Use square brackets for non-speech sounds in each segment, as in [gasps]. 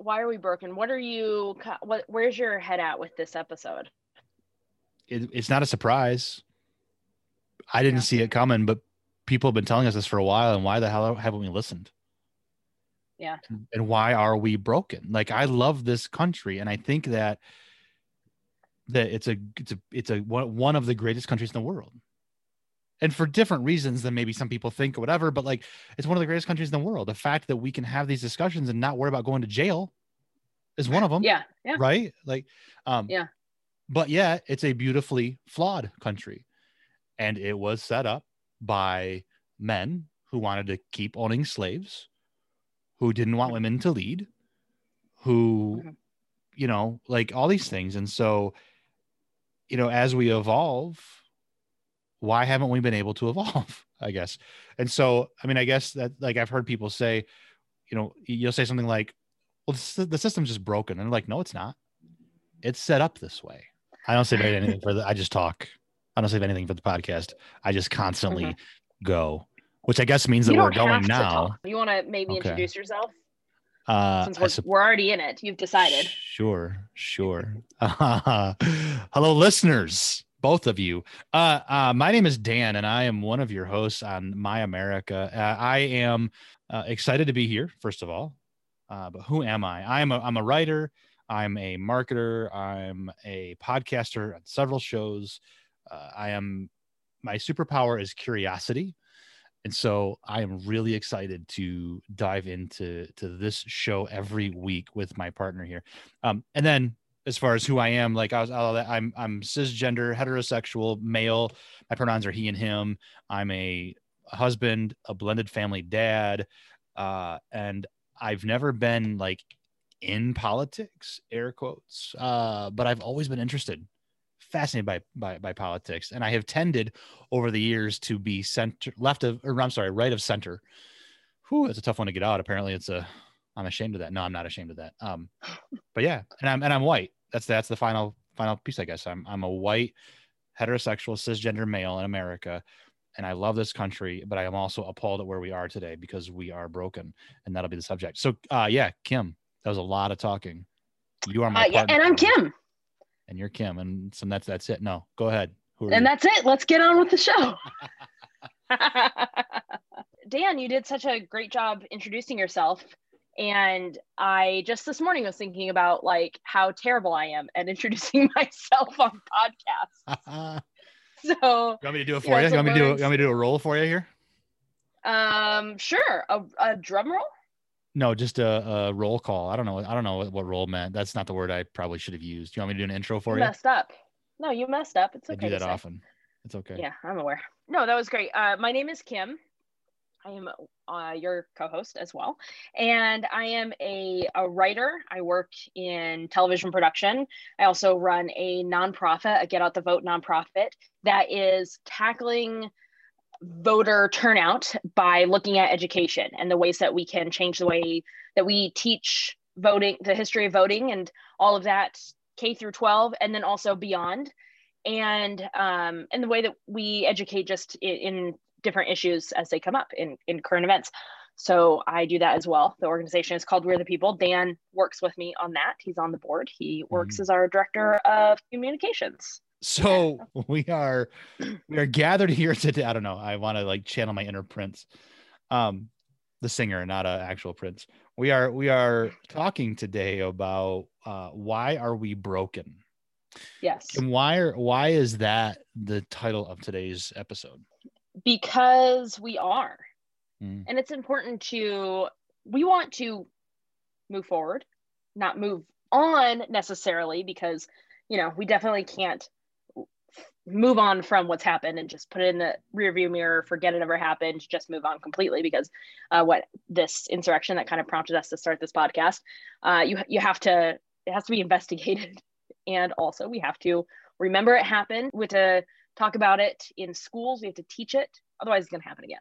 why are we broken? What are you? What? Where's your head at with this episode? It, it's not a surprise. I didn't yeah. see it coming, but people have been telling us this for a while. And why the hell haven't we listened? Yeah. And why are we broken? Like I love this country, and I think that that it's a it's a it's a one of the greatest countries in the world and for different reasons than maybe some people think or whatever but like it's one of the greatest countries in the world. The fact that we can have these discussions and not worry about going to jail is one of them yeah yeah. right? Like um yeah. but yeah it's a beautifully flawed country. And it was set up by men who wanted to keep owning slaves who didn't want women to lead who mm-hmm. you know like all these things. And so you know as we evolve why haven't we been able to evolve [laughs] i guess and so i mean i guess that like i've heard people say you know you'll say something like well the system's just broken and I'm like no it's not it's set up this way i don't say anything for the i just talk i don't say anything for the podcast i just constantly mm-hmm. go which i guess means that we're going now talk. you want to maybe okay. introduce yourself uh, Since we're, sup- we're, already in it, you've decided. Sure, sure. Uh, [laughs] hello, listeners both of you. Uh, uh, my name is Dan, and I am one of your hosts on My America. Uh, I am uh, excited to be here, first of all. Uh, but who am I? I am a, I'm a writer. I'm a marketer. I'm a podcaster on several shows. Uh, I am my superpower is curiosity, and so I am really excited to dive into to this show every week with my partner here. Um, and then as far as who I am. Like I was, I'm I'm cisgender, heterosexual, male. My pronouns are he and him. I'm a husband, a blended family dad, uh, and I've never been like in politics, air quotes, uh, but I've always been interested, fascinated by, by by politics, and I have tended over the years to be center left of, or I'm sorry, right of center. Whew, that's a tough one to get out. Apparently, it's a I'm ashamed of that. No, I'm not ashamed of that. Um, [gasps] but yeah, and I'm and I'm white. That's that's the final final piece, I guess. I'm I'm a white heterosexual cisgender male in America, and I love this country, but I am also appalled at where we are today because we are broken, and that'll be the subject. So, uh, yeah, Kim, that was a lot of talking. You are my uh, yeah, and I'm Kim, and you're Kim, and so that's that's it. No, go ahead. and you? that's it. Let's get on with the show. [laughs] [laughs] Dan, you did such a great job introducing yourself and i just this morning was thinking about like how terrible i am at [laughs] introducing myself on podcasts. [laughs] So you want me to do it for you, you, want me to do you want me to do a roll for you here? Um sure. A, a drum roll? No just a, a roll call. I don't know i don't know what, what roll meant. That's not the word i probably should have used. Do you want me to do an intro for you you? messed up. No you messed up. It's okay i do that often. It's okay. Yeah i'm aware. No that was great. Uh, my name is kim I am uh, your co-host as well, and I am a, a writer. I work in television production. I also run a nonprofit, a Get Out the Vote nonprofit that is tackling voter turnout by looking at education and the ways that we can change the way that we teach voting, the history of voting, and all of that K through 12, and then also beyond and um, and the way that we educate just in, in different issues as they come up in, in current events. So I do that as well. The organization is called We're the People. Dan works with me on that. He's on the board. He works mm-hmm. as our director of communications. So we are we are gathered here today. I don't know. I want to like channel my inner Prince, um, the singer, not an actual Prince. We are we are talking today about uh, why are we broken? Yes. And why are why is that the title of today's episode? Because we are. Mm. And it's important to, we want to move forward, not move on necessarily, because, you know, we definitely can't move on from what's happened and just put it in the rearview mirror, forget it ever happened, just move on completely. Because uh, what this insurrection that kind of prompted us to start this podcast, uh, you you have to it has to be investigated, [laughs] and also we have to remember it happened with a talk about it in schools. We have to teach it. Otherwise, it's going to happen again.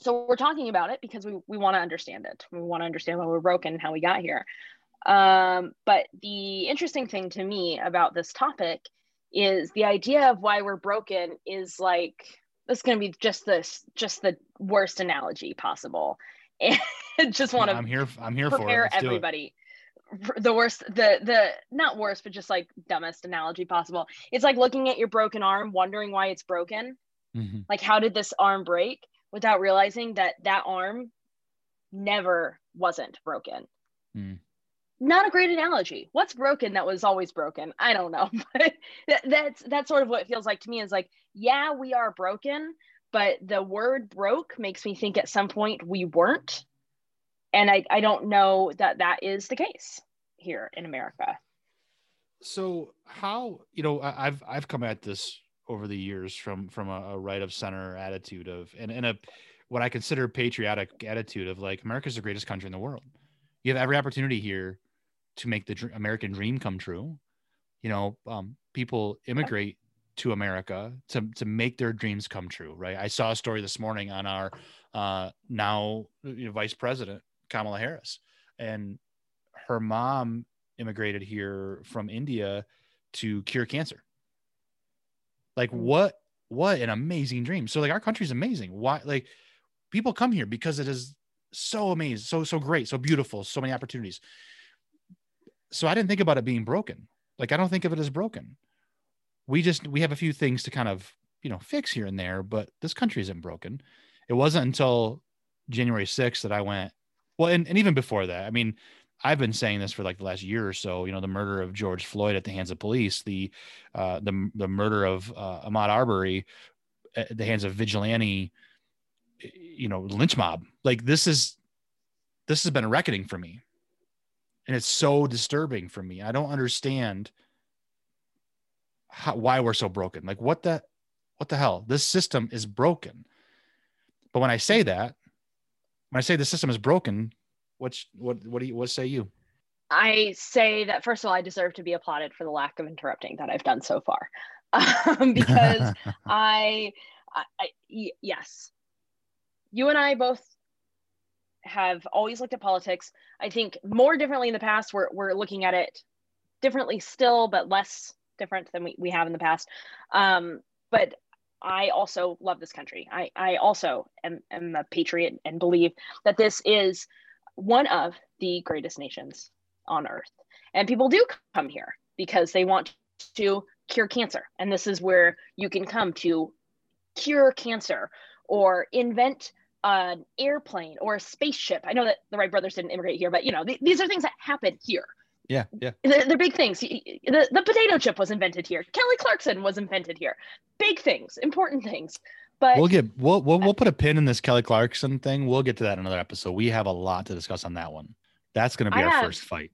So we're talking about it because we, we want to understand it. We want to understand why we're broken and how we got here. Um, but the interesting thing to me about this topic is the idea of why we're broken is like this is going to be just this just the worst analogy possible [laughs] and just want to i'm here i'm here prepare for it. everybody the worst the the not worst but just like dumbest analogy possible. It's like looking at your broken arm wondering why it's broken. Mm-hmm. like how did this arm break without realizing that that arm never wasn't broken? Mm. not a great analogy. What's broken that was always broken? I don't know [laughs] but that, that's that's sort of what it feels like to me is like yeah we are broken but the word broke makes me think at some point we weren't and I, I don't know that that is the case here in America. So how you know I've I've come at this over the years from from a, a right of center attitude of and, and a what I consider patriotic attitude of like America's the greatest country in the world. You have every opportunity here to make the dr- American dream come true. You know, um, people immigrate to America to to make their dreams come true. Right. I saw a story this morning on our uh, now you know, vice president Kamala Harris, and her mom immigrated here from India to cure cancer. Like hmm. what what an amazing dream. So like our country's amazing. Why like people come here because it is so amazing, so so great, so beautiful, so many opportunities. So I didn't think about it being broken. Like I don't think of it as broken. We just we have a few things to kind of, you know, fix here and there, but this country isn't broken. It wasn't until January 6th that I went, well, and, and even before that, I mean, I've been saying this for like the last year or so. You know, the murder of George Floyd at the hands of police, the uh, the the murder of uh, Ahmaud Arbery at the hands of vigilante, you know, lynch mob. Like this is this has been a reckoning for me, and it's so disturbing for me. I don't understand how, why we're so broken. Like what the what the hell? This system is broken. But when I say that, when I say the system is broken, what's what what do you what say you? I say that first of all, I deserve to be applauded for the lack of interrupting that I've done so far, [laughs] um, because [laughs] I, I, I, yes, you and I both have always looked at politics. I think more differently in the past. We're we're looking at it differently still, but less different than we, we have in the past. Um, but I also love this country. I, I also am, am a patriot and believe that this is one of the greatest nations on earth. And people do come here because they want to cure cancer. And this is where you can come to cure cancer or invent an airplane or a spaceship. I know that the Wright brothers didn't immigrate here, but you know, th- these are things that happen here. Yeah, yeah. They're, they're, big things. The, the potato chip was invented here. Kelly Clarkson was invented here. Big things, important things. But we'll get we'll we'll, we'll put a pin in this Kelly Clarkson thing. We'll get to that in another episode. We have a lot to discuss on that one. That's going to be I our have, first fight.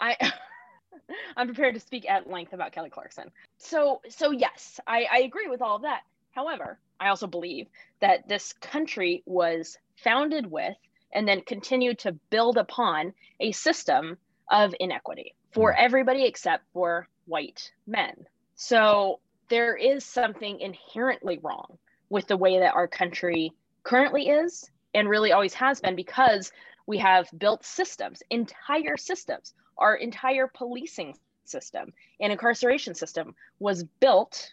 I [laughs] I'm prepared to speak at length about Kelly Clarkson. So so yes, I, I agree with all of that. However, I also believe that this country was founded with and then continued to build upon a system of inequity for mm. everybody except for white men. So there is something inherently wrong with the way that our country currently is and really always has been because we have built systems, entire systems. Our entire policing system and incarceration system was built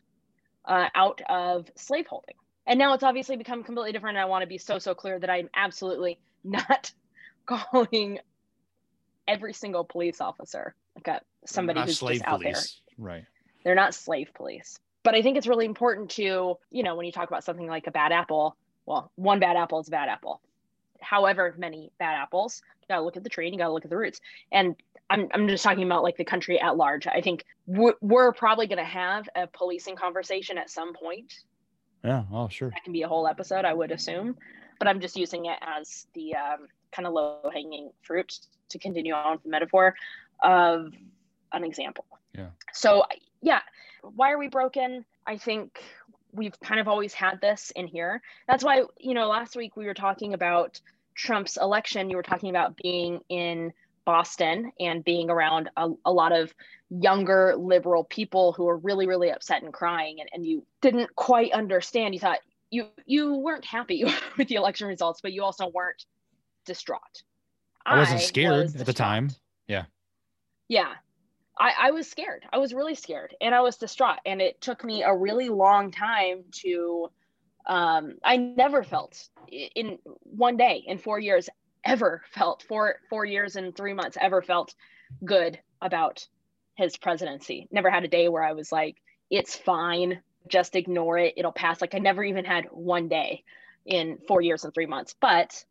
uh, out of slaveholding. And now it's obviously become completely different. And I want to be so, so clear that I'm absolutely [laughs] not calling every single police officer like a, somebody who's just out police. there. Right. They're not slave police but I think it's really important to, you know, when you talk about something like a bad apple, well, one bad apple is a bad apple. However, many bad apples, you gotta look at the tree and you gotta look at the roots. And I'm, I'm just talking about like the country at large. I think we're, we're probably gonna have a policing conversation at some point. Yeah. Oh, sure. That can be a whole episode, I would assume. But I'm just using it as the um, kind of low hanging fruit to continue on with the metaphor of an example. Yeah. So, yeah, why are we broken? I think we've kind of always had this in here. That's why, you know, last week we were talking about Trump's election. You were talking about being in Boston and being around a, a lot of younger liberal people who were really, really upset and crying, and, and you didn't quite understand. You thought you you weren't happy [laughs] with the election results, but you also weren't distraught. I wasn't scared was at the time. Yeah. Yeah. I, I was scared. I was really scared and I was distraught. And it took me a really long time to, um, I never felt in one day in four years ever felt four, four years and three months ever felt good about his presidency. Never had a day where I was like, it's fine, just ignore it, it'll pass. Like I never even had one day in four years and three months. But,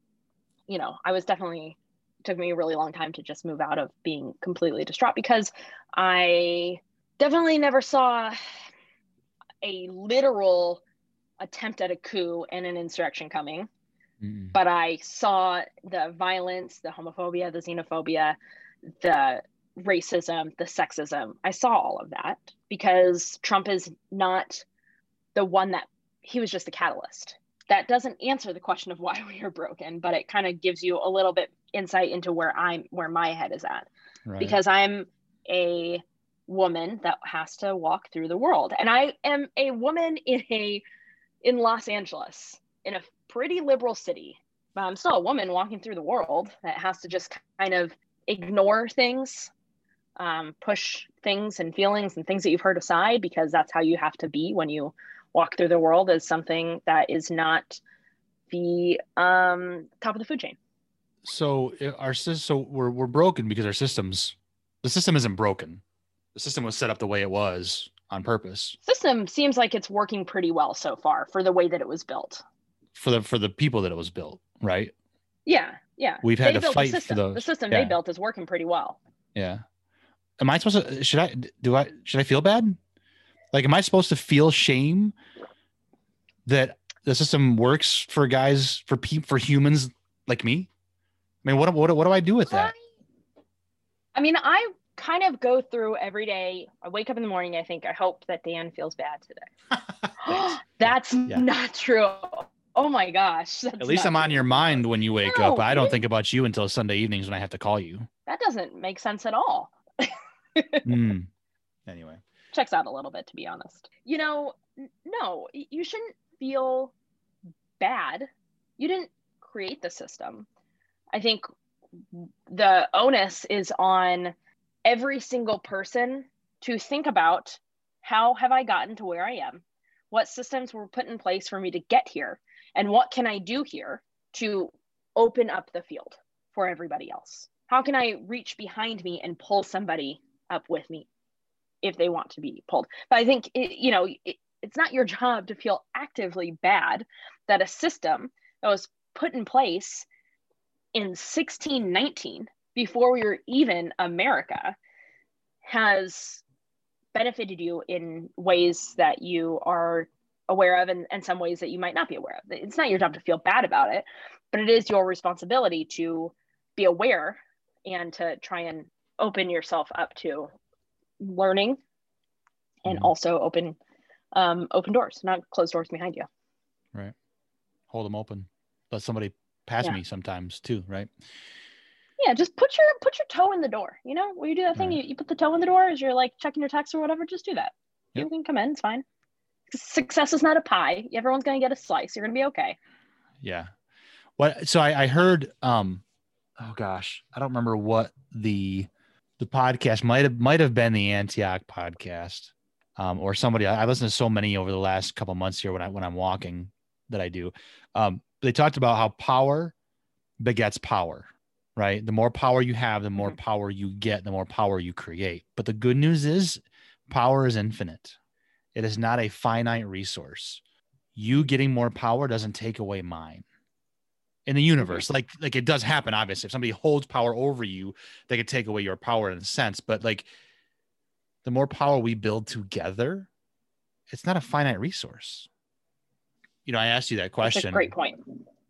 you know, I was definitely took me a really long time to just move out of being completely distraught because I definitely never saw a literal attempt at a coup and an insurrection coming. Mm. But I saw the violence, the homophobia, the xenophobia, the racism, the sexism. I saw all of that because Trump is not the one that he was just the catalyst. That doesn't answer the question of why [laughs] we are broken, but it kind of gives you a little bit insight into where I'm where my head is at. Right. Because I'm a woman that has to walk through the world. And I am a woman in a in Los Angeles, in a pretty liberal city. But I'm still a woman walking through the world that has to just kind of ignore things, um, push things and feelings and things that you've heard aside because that's how you have to be when you walk through the world as something that is not the um, top of the food chain. So our so we're we're broken because our systems the system isn't broken the system was set up the way it was on purpose. System seems like it's working pretty well so far for the way that it was built. For the for the people that it was built, right? Yeah, yeah. We've had they to fight the for those. The system yeah. they built is working pretty well. Yeah. Am I supposed to? Should I? Do I? Should I feel bad? Like, am I supposed to feel shame that the system works for guys for pe- for humans like me? I mean, what what what do I do with that? I mean, I kind of go through every day. I wake up in the morning. I think I hope that Dan feels bad today. [laughs] that's yeah. not true. Oh my gosh. At least I'm true. on your mind when you wake no, up. I don't think about you until Sunday evenings when I have to call you. That doesn't make sense at all. [laughs] mm. Anyway, checks out a little bit to be honest. You know, no, you shouldn't feel bad. You didn't create the system. I think the onus is on every single person to think about how have I gotten to where I am? What systems were put in place for me to get here? And what can I do here to open up the field for everybody else? How can I reach behind me and pull somebody up with me if they want to be pulled? But I think, it, you know, it, it's not your job to feel actively bad that a system that was put in place in 1619 before we were even America has benefited you in ways that you are aware of and, and some ways that you might not be aware of. It's not your job to feel bad about it, but it is your responsibility to be aware and to try and open yourself up to learning and mm-hmm. also open um, open doors, not closed doors behind you. Right. Hold them open. Let somebody pass yeah. me sometimes too, right? Yeah, just put your put your toe in the door. You know, when you do that thing, right. you, you put the toe in the door as you're like checking your text or whatever, just do that. Yep. You can come in, it's fine. Success is not a pie. Everyone's gonna get a slice. You're gonna be okay. Yeah. What so I, I heard um oh gosh, I don't remember what the the podcast might have might have been the Antioch podcast. Um, or somebody I, I listened to so many over the last couple months here when I when I'm walking that I do. Um, they talked about how power begets power, right? The more power you have, the more mm-hmm. power you get, the more power you create. But the good news is power is infinite. It is not a finite resource. You getting more power doesn't take away mine. In the universe, mm-hmm. like like it does happen obviously. If somebody holds power over you, they could take away your power in a sense, but like the more power we build together, it's not a finite resource you know, I asked you that question. great point.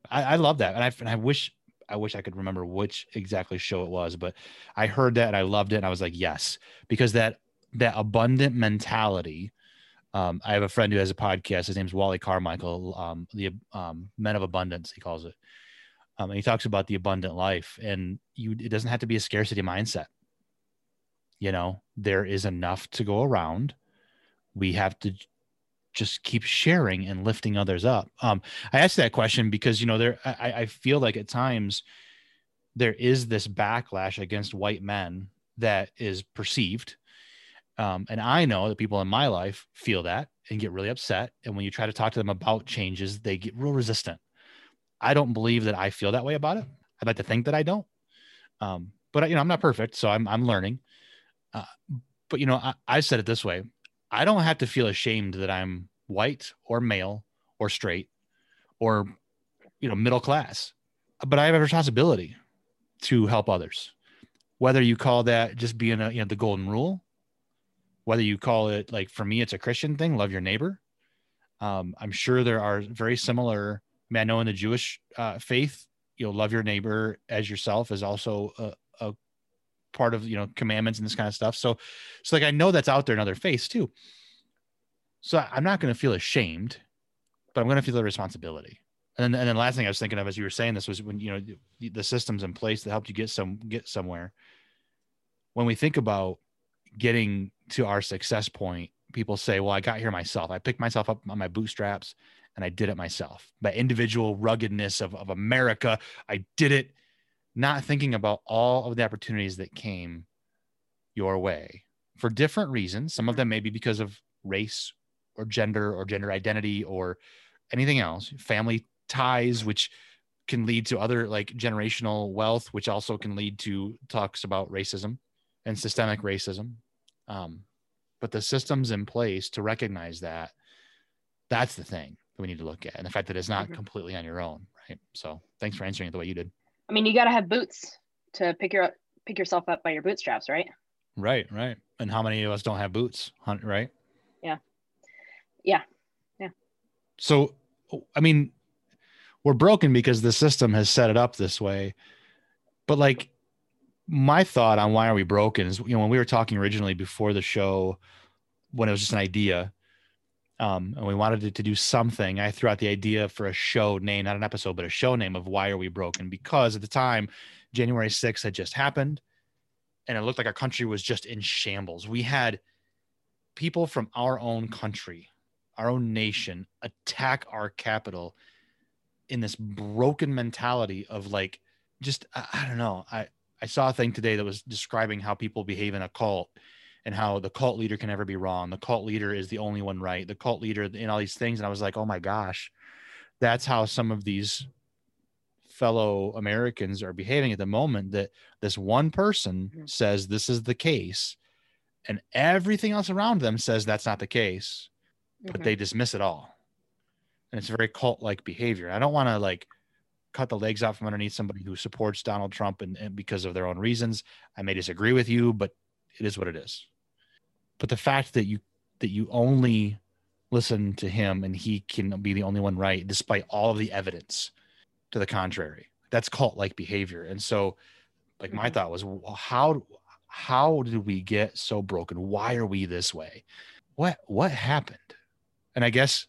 I, I love that, and I and I wish I wish I could remember which exactly show it was, but I heard that and I loved it, and I was like, yes, because that that abundant mentality. Um, I have a friend who has a podcast. His name's Wally Carmichael, um, the um, Men of Abundance, he calls it. Um, and he talks about the abundant life, and you it doesn't have to be a scarcity mindset. You know, there is enough to go around. We have to just keep sharing and lifting others up. Um, I asked that question because you know there I, I feel like at times there is this backlash against white men that is perceived. Um, and I know that people in my life feel that and get really upset. And when you try to talk to them about changes, they get real resistant. I don't believe that I feel that way about it. I'd like to think that I don't. Um, but you know, I'm not perfect, so I'm I'm learning. Uh, but you know, I, I said it this way: I don't have to feel ashamed that I'm white or male or straight or you know middle class, but I have a responsibility to help others. Whether you call that just being a you know the golden rule, whether you call it like for me it's a Christian thing, love your neighbor. Um, I'm sure there are very similar. I, mean, I know in the Jewish uh, faith, you know, love your neighbor as yourself is also a, a part of you know commandments and this kind of stuff. So, so like I know that's out there in other faiths too. So I'm not going to feel ashamed, but I'm going to feel the responsibility. And then, and then last thing I was thinking of as you were saying this was when you know the, the systems in place that helped you get some get somewhere. When we think about getting to our success point, people say, "Well, I got here myself. I picked myself up on my bootstraps, and I did it myself. By individual ruggedness of of America, I did it." not thinking about all of the opportunities that came your way for different reasons. Some of them may be because of race or gender or gender identity or anything else, family ties, which can lead to other like generational wealth, which also can lead to talks about racism and systemic racism. Um, but the systems in place to recognize that, that's the thing that we need to look at. And the fact that it's not mm-hmm. completely on your own. Right. So thanks for answering it the way you did. I mean, you got to have boots to pick your pick yourself up by your bootstraps, right? Right, right. And how many of us don't have boots, right? Yeah. Yeah. Yeah. So, I mean, we're broken because the system has set it up this way. But like my thought on why are we broken is, you know, when we were talking originally before the show, when it was just an idea, um, and we wanted to, to do something. I threw out the idea for a show name, not an episode, but a show name of Why Are We Broken? Because at the time, January 6th had just happened and it looked like our country was just in shambles. We had people from our own country, our own nation, attack our capital in this broken mentality of like, just, I, I don't know. I, I saw a thing today that was describing how people behave in a cult and how the cult leader can never be wrong. The cult leader is the only one right. The cult leader in all these things. And I was like, oh my gosh, that's how some of these fellow Americans are behaving at the moment that this one person mm-hmm. says this is the case and everything else around them says that's not the case, mm-hmm. but they dismiss it all. And it's very cult like behavior. I don't want to like cut the legs out from underneath somebody who supports Donald Trump and, and because of their own reasons. I may disagree with you, but it is what it is but the fact that you that you only listen to him and he can be the only one right despite all of the evidence to the contrary that's cult like behavior. And so like my mm-hmm. thought was well, how how did we get so broken? Why are we this way? What what happened? And i guess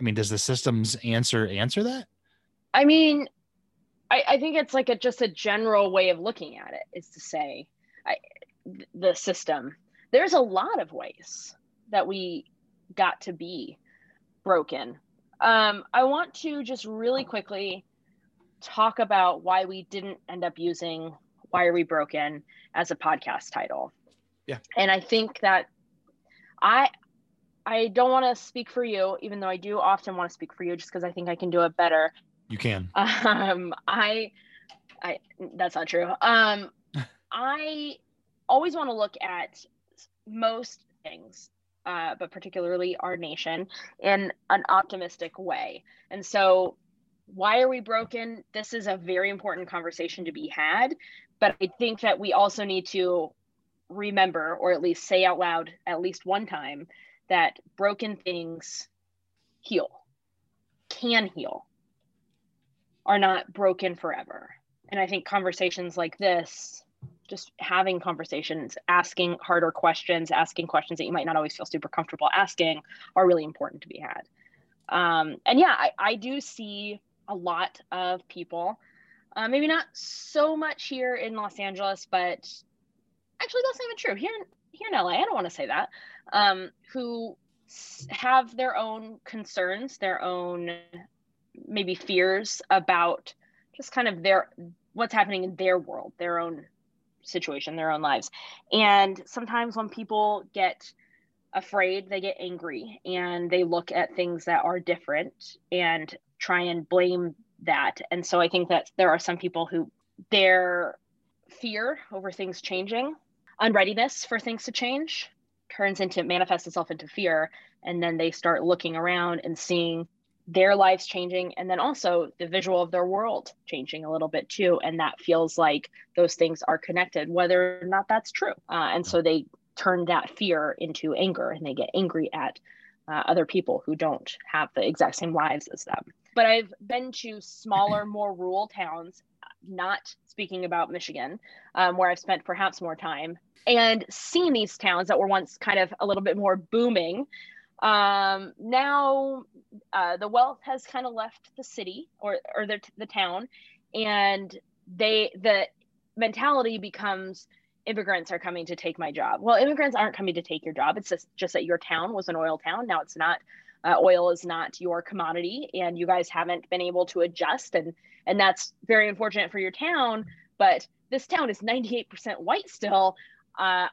i mean does the systems answer answer that? I mean i, I think it's like a just a general way of looking at it is to say I, the system there's a lot of ways that we got to be broken. Um, I want to just really quickly talk about why we didn't end up using Why Are We Broken as a podcast title. Yeah. And I think that I I don't want to speak for you, even though I do often want to speak for you just because I think I can do it better. You can. Um I I that's not true. Um [laughs] I always want to look at most things, uh, but particularly our nation, in an optimistic way. And so, why are we broken? This is a very important conversation to be had. But I think that we also need to remember, or at least say out loud, at least one time, that broken things heal, can heal, are not broken forever. And I think conversations like this just having conversations, asking harder questions, asking questions that you might not always feel super comfortable asking are really important to be had. Um, and yeah, I, I, do see a lot of people, uh, maybe not so much here in Los Angeles, but actually that's not even true. Here in, here in LA, I don't want to say that, um, who have their own concerns, their own maybe fears about just kind of their what's happening in their world, their own situation, their own lives. And sometimes when people get afraid, they get angry and they look at things that are different and try and blame that. And so I think that there are some people who their fear over things changing, unreadiness for things to change turns into manifests itself into fear. And then they start looking around and seeing their lives changing and then also the visual of their world changing a little bit too. And that feels like those things are connected whether or not that's true. Uh, and so they turn that fear into anger and they get angry at uh, other people who don't have the exact same lives as them. But i've been to smaller [laughs] more rural towns not speaking about michigan um, where i've spent perhaps more time and seen these towns that were once kind of a little bit more booming um, now uh, the wealth has kind of left the city or or the, the town and they the mentality becomes immigrants are coming to take my job. Well immigrants aren't coming to take your job. It's just, just that your town was an oil town. Now it's not uh, oil is not your commodity and you guys haven't been able to adjust and and that's very unfortunate for your town but this town is 98% white still. Uh,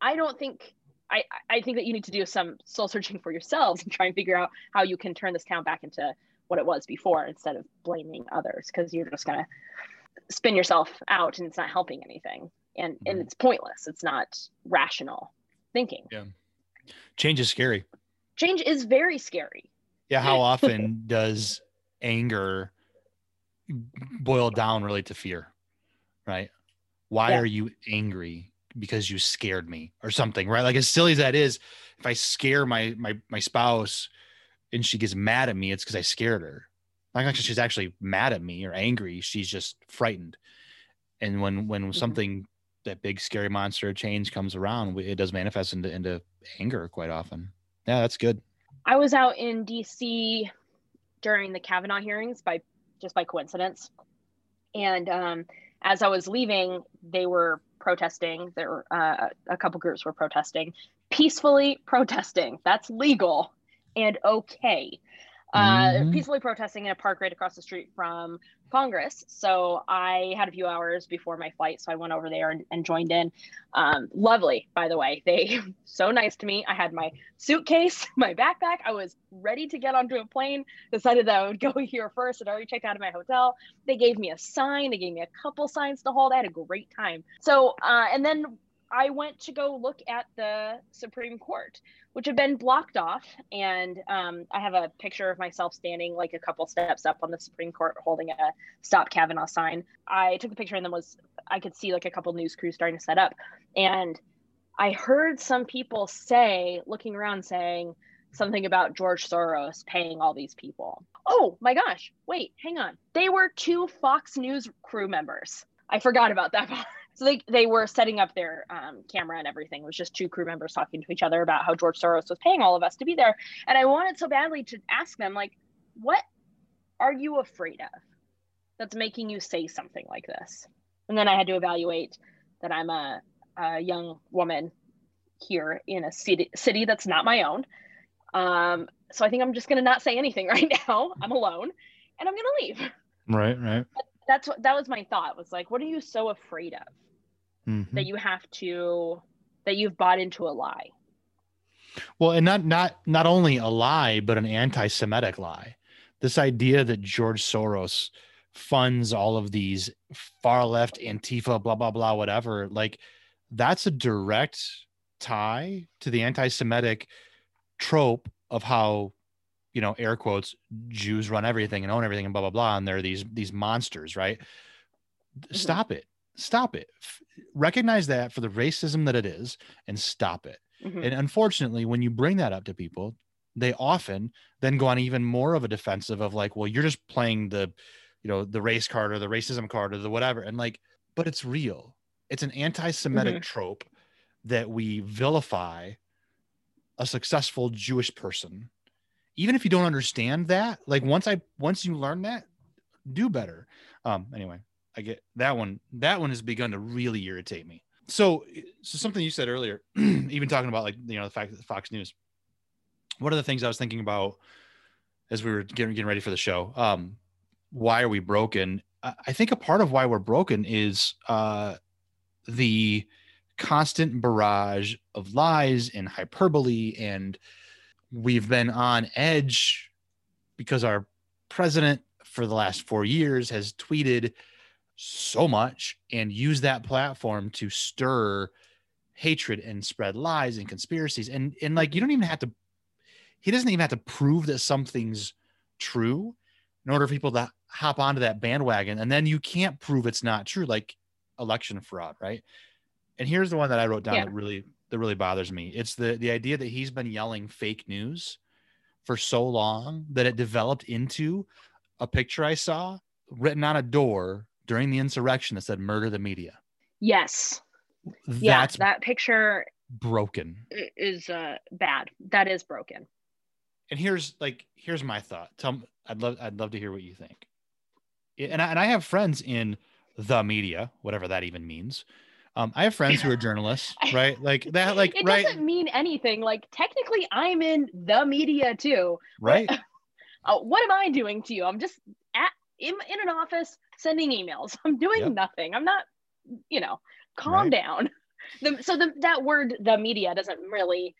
i don't think I, I think that you need to do some soul searching for yourselves and try and figure out how you can turn this town back into what it was before instead of blaming others because you're just going to spin yourself out and it's not helping anything. And mm-hmm. and it's pointless. It's not rational thinking. Yeah. Change is scary. Change is very scary. Yeah how [laughs] often does anger boil down really to fear right? Why yeah. are you angry because you scared me or something, right? Like as silly as that is, if I scare my my my spouse and she gets mad at me, it's because I scared her. Not actually she's actually mad at me or angry. She's just frightened. And when when mm-hmm. something that big scary monster change comes around, it does manifest into into anger quite often. Yeah, that's good. I was out in DC during the Kavanaugh hearings by just by coincidence. And um, as I was leaving, they were protesting. There were uh, a couple groups were protesting, peacefully protesting. That's legal and okay. Uh, mm-hmm. peacefully protesting in a park right across the street from Congress. So I had a few hours before my flight, so I went over there and, and joined in. Um, lovely, by the way. [laughs] They so nice to me. I had my suitcase, [laughs] my backpack. I was ready to get onto a plane. Decided that I would [laughs] go here first. I'd already checked out of my hotel. They gave me a sign. They gave me a couple signs to hold. I had a great time. So uh, and then I went to go look at the Supreme Court, which had been blocked off. And um, I have a picture of myself standing like a couple steps up on the Supreme Court holding a Stop Kavanaugh sign. I took the picture and then was, I could see like a couple news crews starting to set up. And I heard some people say, looking around, saying something about George Soros paying all these people. Oh my gosh, wait, hang on. They were two Fox News crew members. I forgot about that [laughs] part so they they were setting up their um, camera and everything. It was just two crew members talking to each other about how George Soros was paying all of us to be there. And I wanted so badly to ask them, like, what are you afraid of that's making you say something like this? And then I had to evaluate that I'm a, a young woman here in a city city that's not my own. Um, so I think I'm just gonna not say anything [laughs] right now. I'm alone, and I'm gonna leave. Right, right. But that's what that was my thought. Was like, what are you so afraid of? Mm-hmm. that you have to that you've bought into a lie well and not not not only a lie but an anti-semitic lie this idea that george soros funds all of these far left antifa blah blah blah whatever like that's a direct tie to the anti-semitic trope of how you know air quotes jews run everything and own everything and blah blah blah and they're these these monsters right mm-hmm. stop it stop it. Recognize that for the racism that it is and stop it. Mm-hmm. and unfortunately when you bring that up to people they often then go on even more of a defensive of like well you're just playing the you know the race card or the racism card or the whatever. And like but it's real. It's an anti-semitic mm-hmm. trope that we vilify a successful jewish person. Even if you don't understand that like once i once you learn that do better. Um anyway I get that one. That one has begun to really irritate me. So, so something you said earlier, [clears throat] even talking about like you know the fact that Fox News. One of the things I was thinking about as we were getting getting ready for the show, um, why are we broken? I think a part of why we're broken is uh, the constant barrage of lies and hyperbole, and we've been on edge because our president for the last four years has tweeted so much and use that platform to stir hatred and spread lies and conspiracies. And and like you don't even have to he doesn't even have to prove that something's true in order for people to hop onto that bandwagon. And then you can't prove it's not true like election fraud right? And here's the one that i wrote down yeah. that really that really bothers me. It's the the idea that he's been yelling fake news for so long that it developed into a picture i saw written on a door during the insurrection that said murder the media. Yes. That's yeah, that picture broken is uh, bad. That is broken. And here's like here's my thought. Tell me, I'd love I'd love to hear what you think. And I, and I have friends in the media, whatever that even means. Um, I have friends who are journalists, [laughs] right? Like that, like it right? doesn't mean anything. Like technically, I'm in the media too, right? [laughs] uh, what am I doing to you? I'm just at in, in an office sending emails. [laughs] I'm doing yep. nothing. I'm not, you know, calm right. down. [laughs] The, so the, that word, the media, doesn't really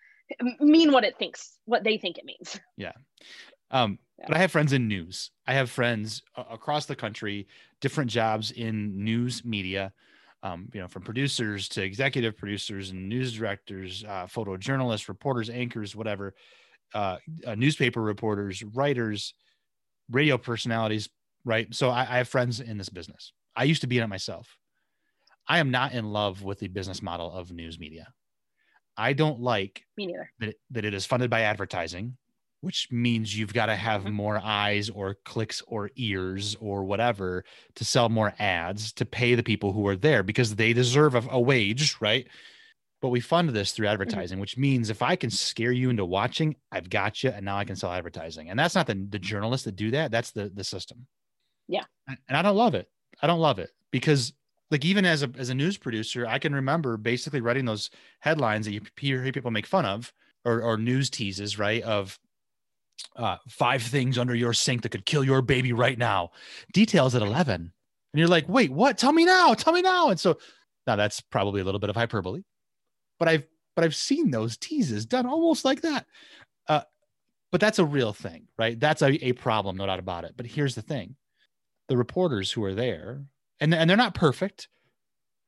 mean what it thinks, what they think it means. [laughs] Yeah. Um, yeah. But I have friends in news. I have friends across the country, different jobs in news media. Um, you know, from producers to executive producers and news directors, uh, photojournalists, reporters, anchors, whatever, uh, uh, newspaper reporters, writers, radio personalities, right? So I, I have friends in this business. I used to be in it myself. I am not in love with the business model of news media. I don't like Me neither. That, it, that it is funded by advertising, which means you've got to have mm-hmm. more eyes or clicks or ears or whatever to sell more ads to pay the people who are there because they deserve a, a wage, right? But we fund this through mm-hmm. advertising, mm-hmm. which means if I can scare you into watching, I've got you, and now I can sell advertising. And that's not the, the journalists that do that; that's the the system. Yeah. And I don't love it. I don't love it because like even as a as a news producer, I can remember basically writing those headlines that you hear people make fun of or or news teases, right? Of uh, five things under your sink that could kill your baby right now. Details at 11. And you're like, wait, what? Tell me now. Tell me now. And so now that's probably a little bit of hyperbole, but I've, but I've seen those teases done almost like that. Uh, but that's a real thing, right? That's a, a problem, no doubt about it. But here's the thing the reporters who are there, and, and they're not perfect,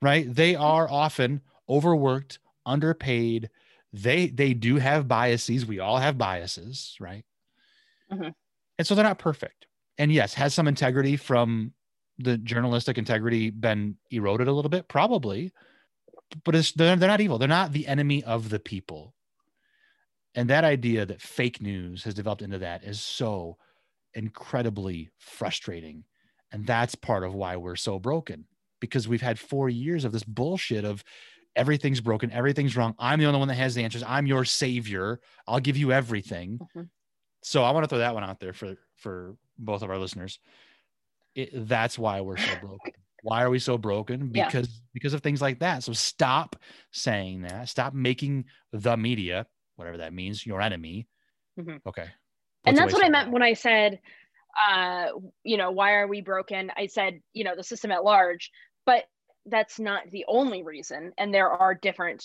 right? They are often overworked, underpaid. They they do have biases. We all have biases, right? Mm-hmm. And so they're not perfect. And yes, has some integrity from the journalistic integrity been eroded a little bit? Probably, but it's, they're, they're not evil. They're not the enemy of the people. And that idea that fake news has developed into that is so incredibly frustrating and that's part of why we're so broken because we've had four years of this bullshit of everything's broken, everything's wrong. I'm the only one that has the answers. I'm your savior. I'll give you everything. Mm-hmm. So I want to throw that one out there for for both of our listeners. It, that's why we're so broken. Why are we so broken? Because yeah. because of things like that. So stop saying that. Stop making the media, whatever that means, your enemy. Mm-hmm. Okay. and that's what I meant when I said uh, you know, why are we broken? I said, you know, the system at large, but that's not the only reason. And there are different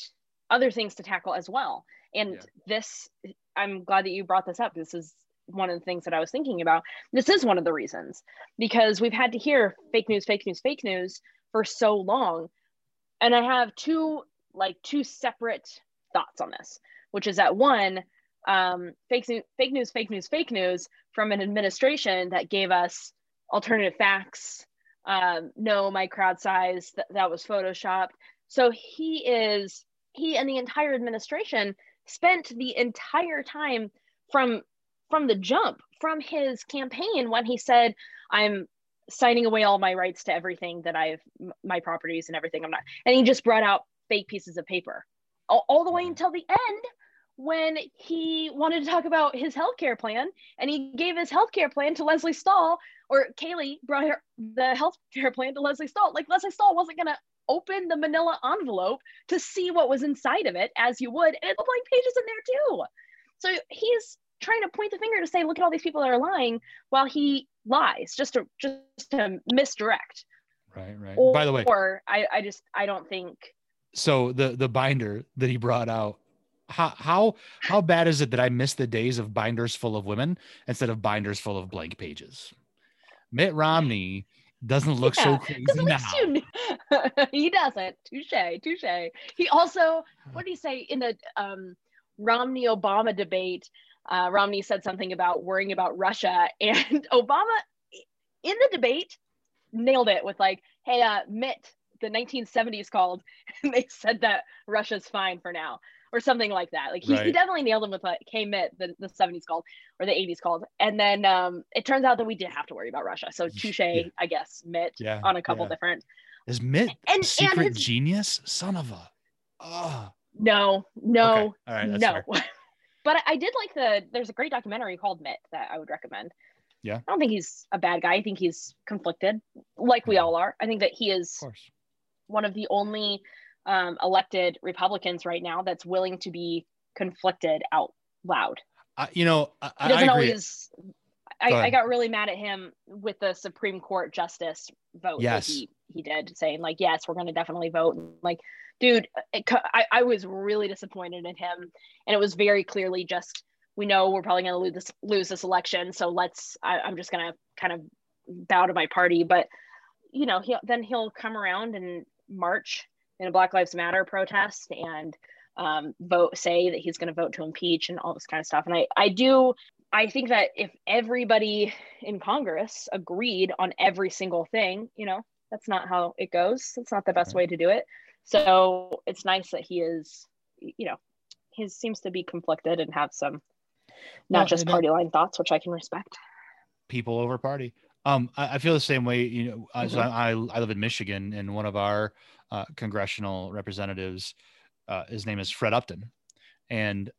other things to tackle as well. And yeah. this, I'm glad that you brought this up. This is one of the things that I was thinking about. This is one of the reasons because we've had to hear fake news, fake news, fake news for so long. And I have two, like, two separate thoughts on this, which is that one, um, fake, fake news, fake news, fake news from an administration that gave us alternative facts. Um, no, my crowd size th- that was photoshopped. So he is he and the entire administration spent the entire time from from the jump from his campaign when he said i'm signing away all my rights to everything that i've my properties and everything i'm not and he just brought out fake pieces of paper all, all the way until the end when he wanted to talk about his healthcare plan and he gave his healthcare plan to Lesley Stahl or Kayleigh brought her the healthcare plan to Lesley Stahl. Like Lesley Stahl wasn't gonna open the manila envelope to see what was inside of it as you would. And the blank pages in there too. So he's trying to point the finger to say, look at all these people that are lying while he lies just to just to misdirect. Right, right. Or, By the way, or I, I just I don't think so the the binder that he brought out how how how bad is it that I miss the days of binders full of women instead of binders full of blank pages? Mitt Romney doesn't look yeah, so crazy now. You, [laughs] he doesn't. Touche, touche. He also, what did he say in the um, Romney Obama debate? Uh, Romney said something about worrying about Russia, [laughs] and Obama in the debate nailed it with like, "Hey, uh, Mitt, the 1970s called, [laughs] and they said that Russia's fine for now." Or something like that. Like he, right. he definitely nailed him with like K Mitt, the, the 70s called or the 80s called. And then um, it turns out that we did have to worry about Russia. So touche, yeah. I guess, Mitt yeah. on a couple yeah. different. Is Mitt and, secret and his... genius? Son of a. Oh. No, no, okay. no. [laughs] but I, I did like the. There's a great documentary called Mitt that I would recommend. Yeah. I don't think he's a bad guy. I think he's conflicted, like we all are. I think that he is one of the only um, elected Republicans right now that's willing to be conflicted out loud. Uh, you know, I, doesn't I always. I, I, got really mad at him with the Supreme Court justice vote yes. that he, he did, saying like, yes, we're going to definitely vote. Like, dude, it, I, I was really disappointed in him, and it was very clearly just we know we're probably going to lose this lose this election, so let's. I, I'm just going to kind of bow to my party, but you know, he then he'll come around and march in a Black Lives Matter protest and um, vote say that he's going to vote to impeach and all this kind of stuff. And I, I do, I think that if everybody in Congress agreed on every single thing, you know, that's not how it goes. It's not the best way to do it. So it's nice that he is, you know, he seems to be conflicted and have some not well, just party line thoughts, which I can respect. People over party. Um, I, I feel the same way. You know, mm-hmm. so I, I live in Michigan, and one of our uh, congressional representatives. Uh, his name is Fred Upton, and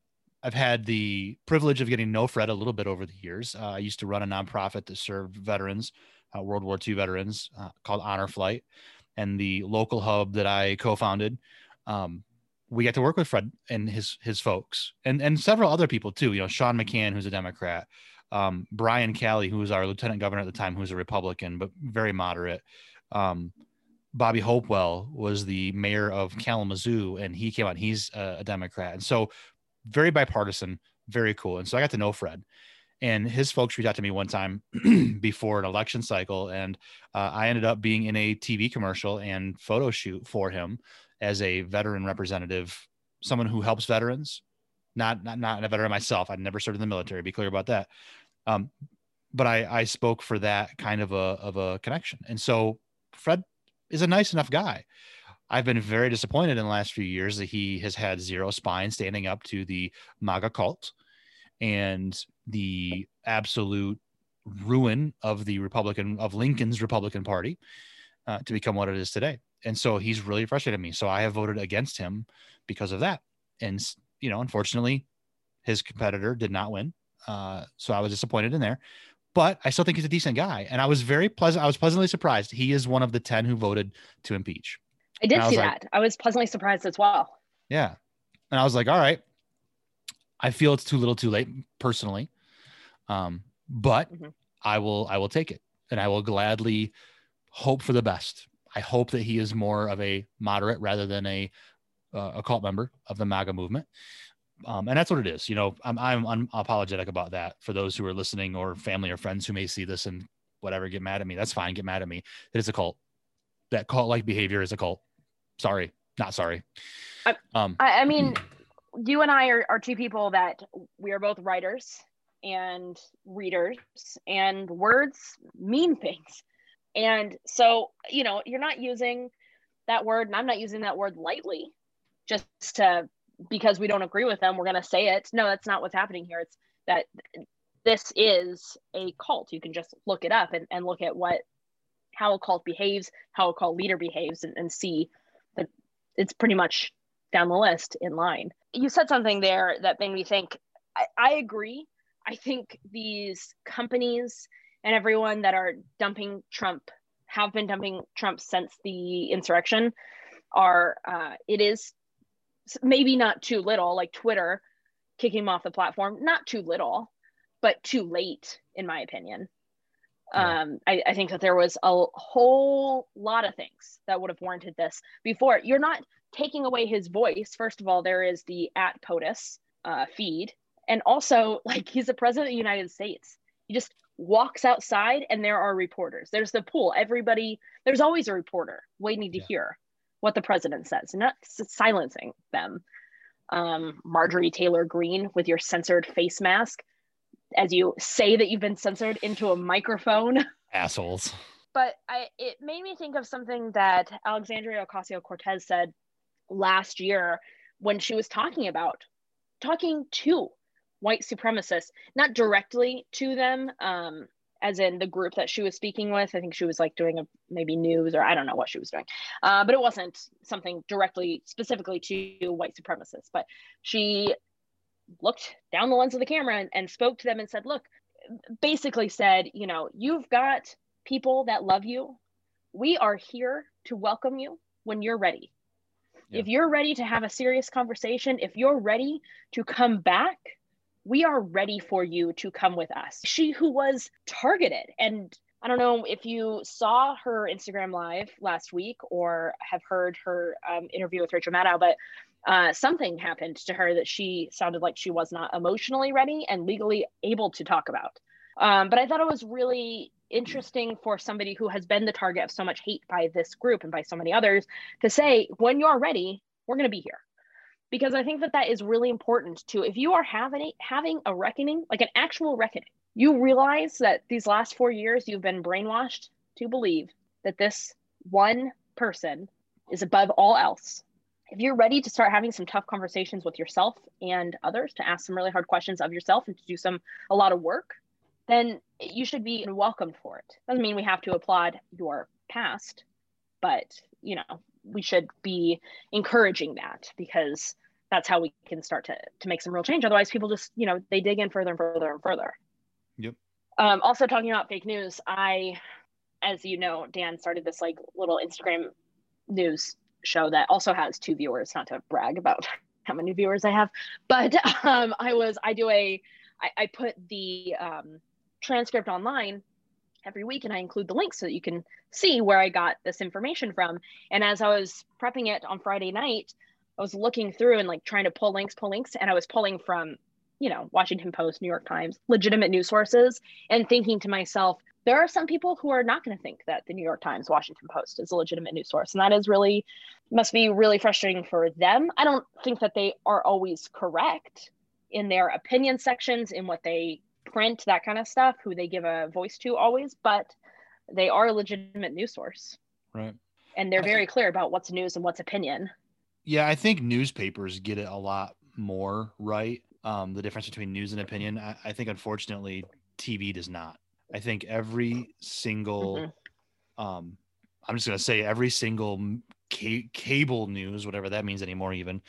I've had the privilege of getting to know Fred a little bit over the years. Uh, I used to run a nonprofit that served veterans, uh, World War II veterans, uh, called Honor Flight, and the local hub that I co-founded. Um, we get to work with Fred and his his folks, and and several other people too. You know, Sean McCann, who's a Democrat, um, Brian Calley, who was our lieutenant governor at the time, who was a Republican but very moderate. Um, Bobby Hopewell was the mayor of Kalamazoo, and he came out. He's a, a Democrat, and so very bipartisan, very cool. And so I got to know Fred, and his folks reached out to me one time [clears throat] before an election cycle, and uh, I ended up being in a TV commercial and photo shoot for him as a veteran representative, someone who helps veterans. Not not not a veteran myself. I'd never served in the military. Be clear about that. Um, but I I spoke for that kind of a of a connection, and so Fred is a nice enough guy. I've been very disappointed in the last few years that he has had zero spine standing up to the MAGA cult and the absolute ruin of the Republican of Lincoln's Republican Party uh, to become what it is today. And so he's really frustrated me. So I have voted against him because of that. And you know, unfortunately, his competitor did not win. Uh, so I was disappointed in there but I still think he's a decent guy. And I was very pleasant. I was pleasantly surprised. He is one of the 10 who voted to impeach. I did I see like, that. I was pleasantly surprised as well. Yeah. And I was like, all right, I feel it's too little too late personally. Um, but mm-hmm. I will, I will take it and I will gladly hope for the best. I hope that he is more of a moderate rather than a, uh, a cult member of the MAGA movement. Um, and that's what it is. You know, I'm, I'm unapologetic about that for those who are listening or family or friends who may see this and whatever, get mad at me. That's fine. Get mad at me. That it's a cult. That cult like behavior is a cult. Sorry. Not sorry. I, um, I, I mean, you and I are, are two people that we are both writers and readers and words mean things. And so, you know, you're not using that word and I'm not using that word lightly just to because we don't agree with them, we're going to say it. No, that's not what's happening here. It's that this is a cult. You can just look it up and, and look at what how a cult behaves, how a cult leader behaves, and, and see that it's pretty much down the list in line. You said something there that made me think. I, I agree. I think these companies and everyone that are dumping Trump have been dumping Trump since the insurrection are uh, it is maybe not too little, like Twitter kicking him off the platform, not too little, but too late, in my opinion. Yeah. Um, I, I think that there was a whole lot of things that would have warranted this before. You're not taking away his voice. First of all, there is the at POTUS uh, feed. And also, [laughs] like, he's the president of the United States. He just walks outside and there are reporters. There's the pool. Everybody, there's always a reporter waiting to yeah. hear what the president says, not silencing them. Um, Marjorie Taylor Greene with your censored face mask as you say that you've been censored into a microphone. [laughs] Assholes. But I, it made me think of something that Alexandria Ocasio Cortez said last year when she was talking about talking to white supremacists, not directly to them, um, as in the group that she was speaking with. I think she was like doing a maybe news or I don't know what she was doing, uh, but it wasn't something directly specifically to white supremacists. But she looked down the lens of the camera and, and spoke to them and said, "Look, basically said, you know, you've got people that love you. We are here to welcome you when you're ready. Yeah. If you're ready to have a serious conversation, if you're ready to come back, we are ready for you to come with us. She who was targeted and I don't know if you saw her Instagram live last week or have heard her um, interview with Rachel Maddow, but uh, something happened to her that she sounded like she was not emotionally ready and legally able to talk about. Um, but I thought it was really interesting for somebody who has been the target of so much hate by this group and by so many others to say, when you're ready, we're going to be here because I think that that is really important too. if you are having having a reckoning, like an actual reckoning, you realize that these last 4 years you've been brainwashed to believe that this one person is above all else. If you're ready to start having some tough conversations with yourself and others to ask some really hard questions of yourself and to do some a lot of work, then you should be welcomed for it. Doesn't mean we have to applaud your past, but you know, we should be encouraging that because that's how we can start to to make some real change. Otherwise, people just you know they dig in further and further and further. Yep. Um, also talking about fake news, I, as you know, Dan started this like little Instagram news show that also has two viewers. Not to brag about [laughs] how many viewers I have, but [laughs] um, I was I do a I, I put the um, transcript online every week and I include the link so that you can see where I got this information from. And as I was prepping it on Friday night, I was looking through and like trying to pull links, pull links, and I was pulling from, you know, Washington Post, New York Times, legitimate news sources, and thinking to myself, there are some people who are not going to think that the New York Times, Washington Post is a legitimate news source. And that is really, must be really frustrating for them. I don't think that they are always correct in their opinion sections, in what they print, that kind of stuff, who they give a voice to always, but they are a legitimate news source. Right. And they're very clear about what's news and what's opinion. Yeah, I think newspapers get it a lot more right. Um, the difference between news and opinion. I, I, think unfortunately TV does not. I think every single, mm-hmm. um, I'm just gonna say every single ca- cable news, whatever that means anymore, even,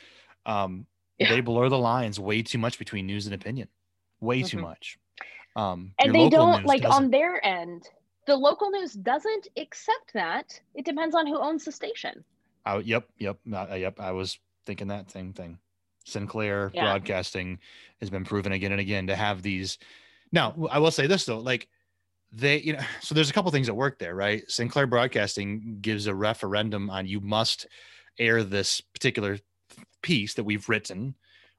um, yeah. they blur the lines way too much between news and opinion, way mm-hmm. too much. Um, and they don't like doesn't. on their end. The local news doesn't accept that. It depends on who owns the station. Oh, yep, yep, uh, yep. I was thinking that same thing. Sinclair yeah. Broadcasting has been proven again and again to have these. Now, I will say this though, like they, you know, [sighs] so there's a couple things that work there, right? Sinclair Broadcasting gives a referendum on you must air this particular piece that we've written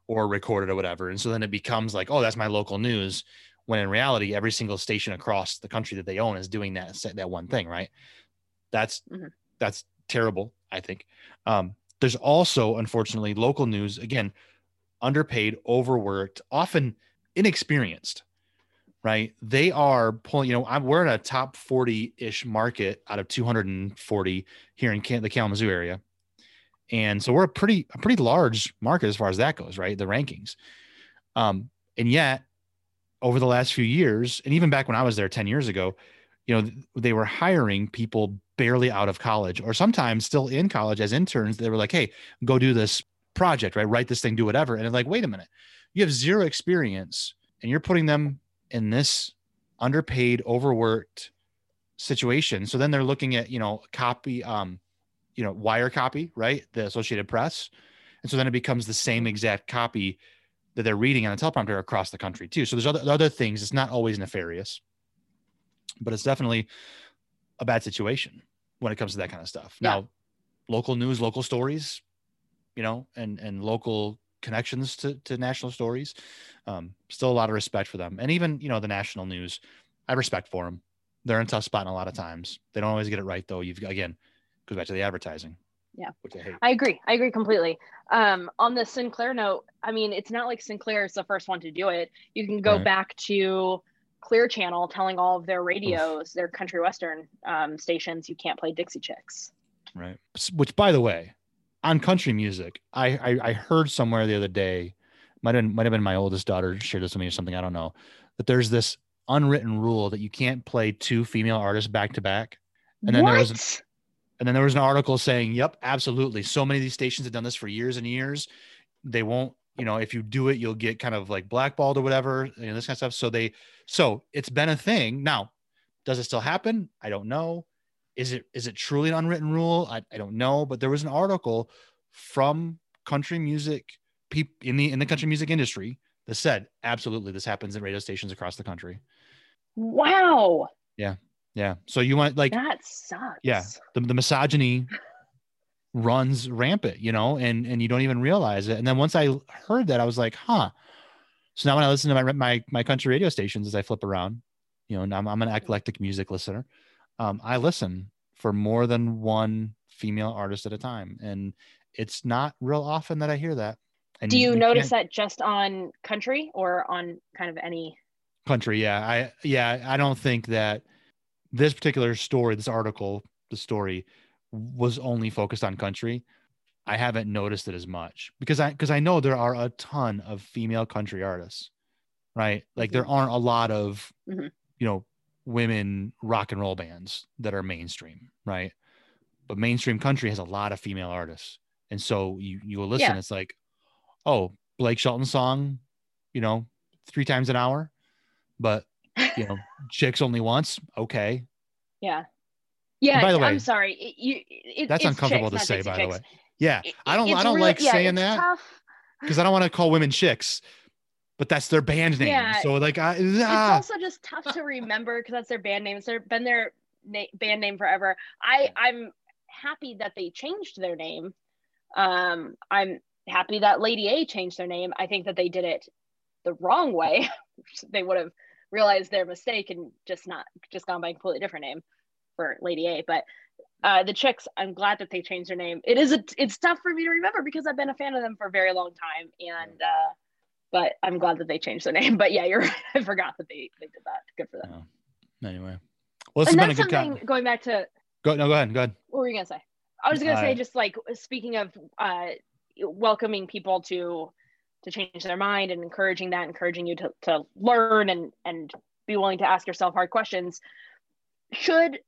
or recorded or whatever, and so then it becomes like, oh, that's my local news. When in reality, every single station across the country that they own is doing that that one thing, right? That's mm-hmm. that's terrible I think. Um, there's also, unfortunately, local news, again, underpaid, overworked, often inexperienced, right? They are pulling, you know, I'm, we're in a top 40 ish market out of 240 here in the Kalamazoo area. And so we're a pretty, a pretty large market as far as that goes, right? The rankings. Um, and yet, over the last few years, and even back when I was there 10 years ago, you know, they were hiring people barely out of college or sometimes still in college as interns. They were like, hey, go do this project, right? Write this thing, do whatever. And it's like, wait a minute, you have zero experience and you're putting them in this underpaid, overworked situation. So then they're looking at, you know, copy, um, you know, wire copy, right? The Associated Press. And so then it becomes the same exact copy that they're reading on a teleprompter across the country too. So there's other, other things. It's not always nefarious but it's definitely a bad situation when it comes to that kind of stuff. Yeah. Now, local news, local stories, you know, and and local connections to to national stories. Um, still a lot of respect for them, and even you know the national news. I respect for them. They're in a tough spot in a lot of times. They don't always get it right though. You've again goes back to the advertising. Yeah, which I hate. I agree. I agree completely. Um, on the Sinclair note, I mean, it's not like Sinclair is the first one to do it. You can go right. back to Clear Channel telling all of their radios, Oof. their country western um, stations, you can't play Dixie Chicks. Right. Which, by the way, on country music, I, I, I heard somewhere the other day, might have been, might have been my oldest daughter shared this with me or something. I don't know. That there's this unwritten rule that you can't play two female artists back to back. And then what? there was and then there was an article saying, "Yep, absolutely. So many of these stations have done this for years and years. They won't, you know, if you do it, you'll get kind of like blackballed or whatever, you know, this kind of stuff." So they, so it's been a thing. Now, does it still happen? I don't know. Is it is it truly an unwritten rule? I, I don't know. But there was an article from country music people in the in the country music industry that said, absolutely, this happens at radio stations across the country. Wow. Yeah. Yeah. So you want like that sucks. Yeah. The, the misogyny runs rampant, you know, and and you don't even realize it. And then once I heard that, I was like, huh. So now when I listen to my my my country radio stations as I flip around, you know, and I'm I'm an eclectic music listener. Um, I listen for more than one female artist at a time, and it's not real often that I hear that. And Do you, you notice that just on country or on kind of any country? Yeah, I yeah I don't think that this particular story, this article, the story was only focused on country. I haven't noticed it as much because I because I know there are a ton of female country artists, right? Like there mm-hmm. aren't a lot of mm-hmm. you know women rock and roll bands that are mainstream, right? But mainstream country has a lot of female artists, and so you you will listen. Yeah. It's like, oh, Blake Shelton song, you know, three times an hour, but you know, [laughs] chicks only once. Okay. Yeah. Yeah. by the way, I'm sorry. It, you, it, that's uncomfortable chicks, to say, by chicks. the way. Yeah. It, I don't, I don't really, like yeah, saying that because I don't want to call women chicks, but that's their band name. Yeah. So like, I, ah. it's also just tough to remember because that's their band name. It's been their na- band name forever. I, I'm happy that they changed their name. Um, I'm happy that Lady A changed their name. I think that they did it the wrong way. [laughs] they would have realized their mistake and just not just gone by a completely different name for Lady A. But uh, the chicks, I'm glad that they changed their name. It is a, it's tough for me to remember because I've been a fan of them for a very long time, and uh, but I'm glad that they changed their name. [laughs] But yeah, you're right. I forgot that they they did that. Good for them. Oh. Anyway, well, this and has been a good time. Going back to go no, go ahead, go ahead. What were you gonna say? I was gonna uh, say just like speaking of uh, welcoming people to to change their mind and encouraging that, encouraging you to to learn and and be willing to ask yourself hard questions. Should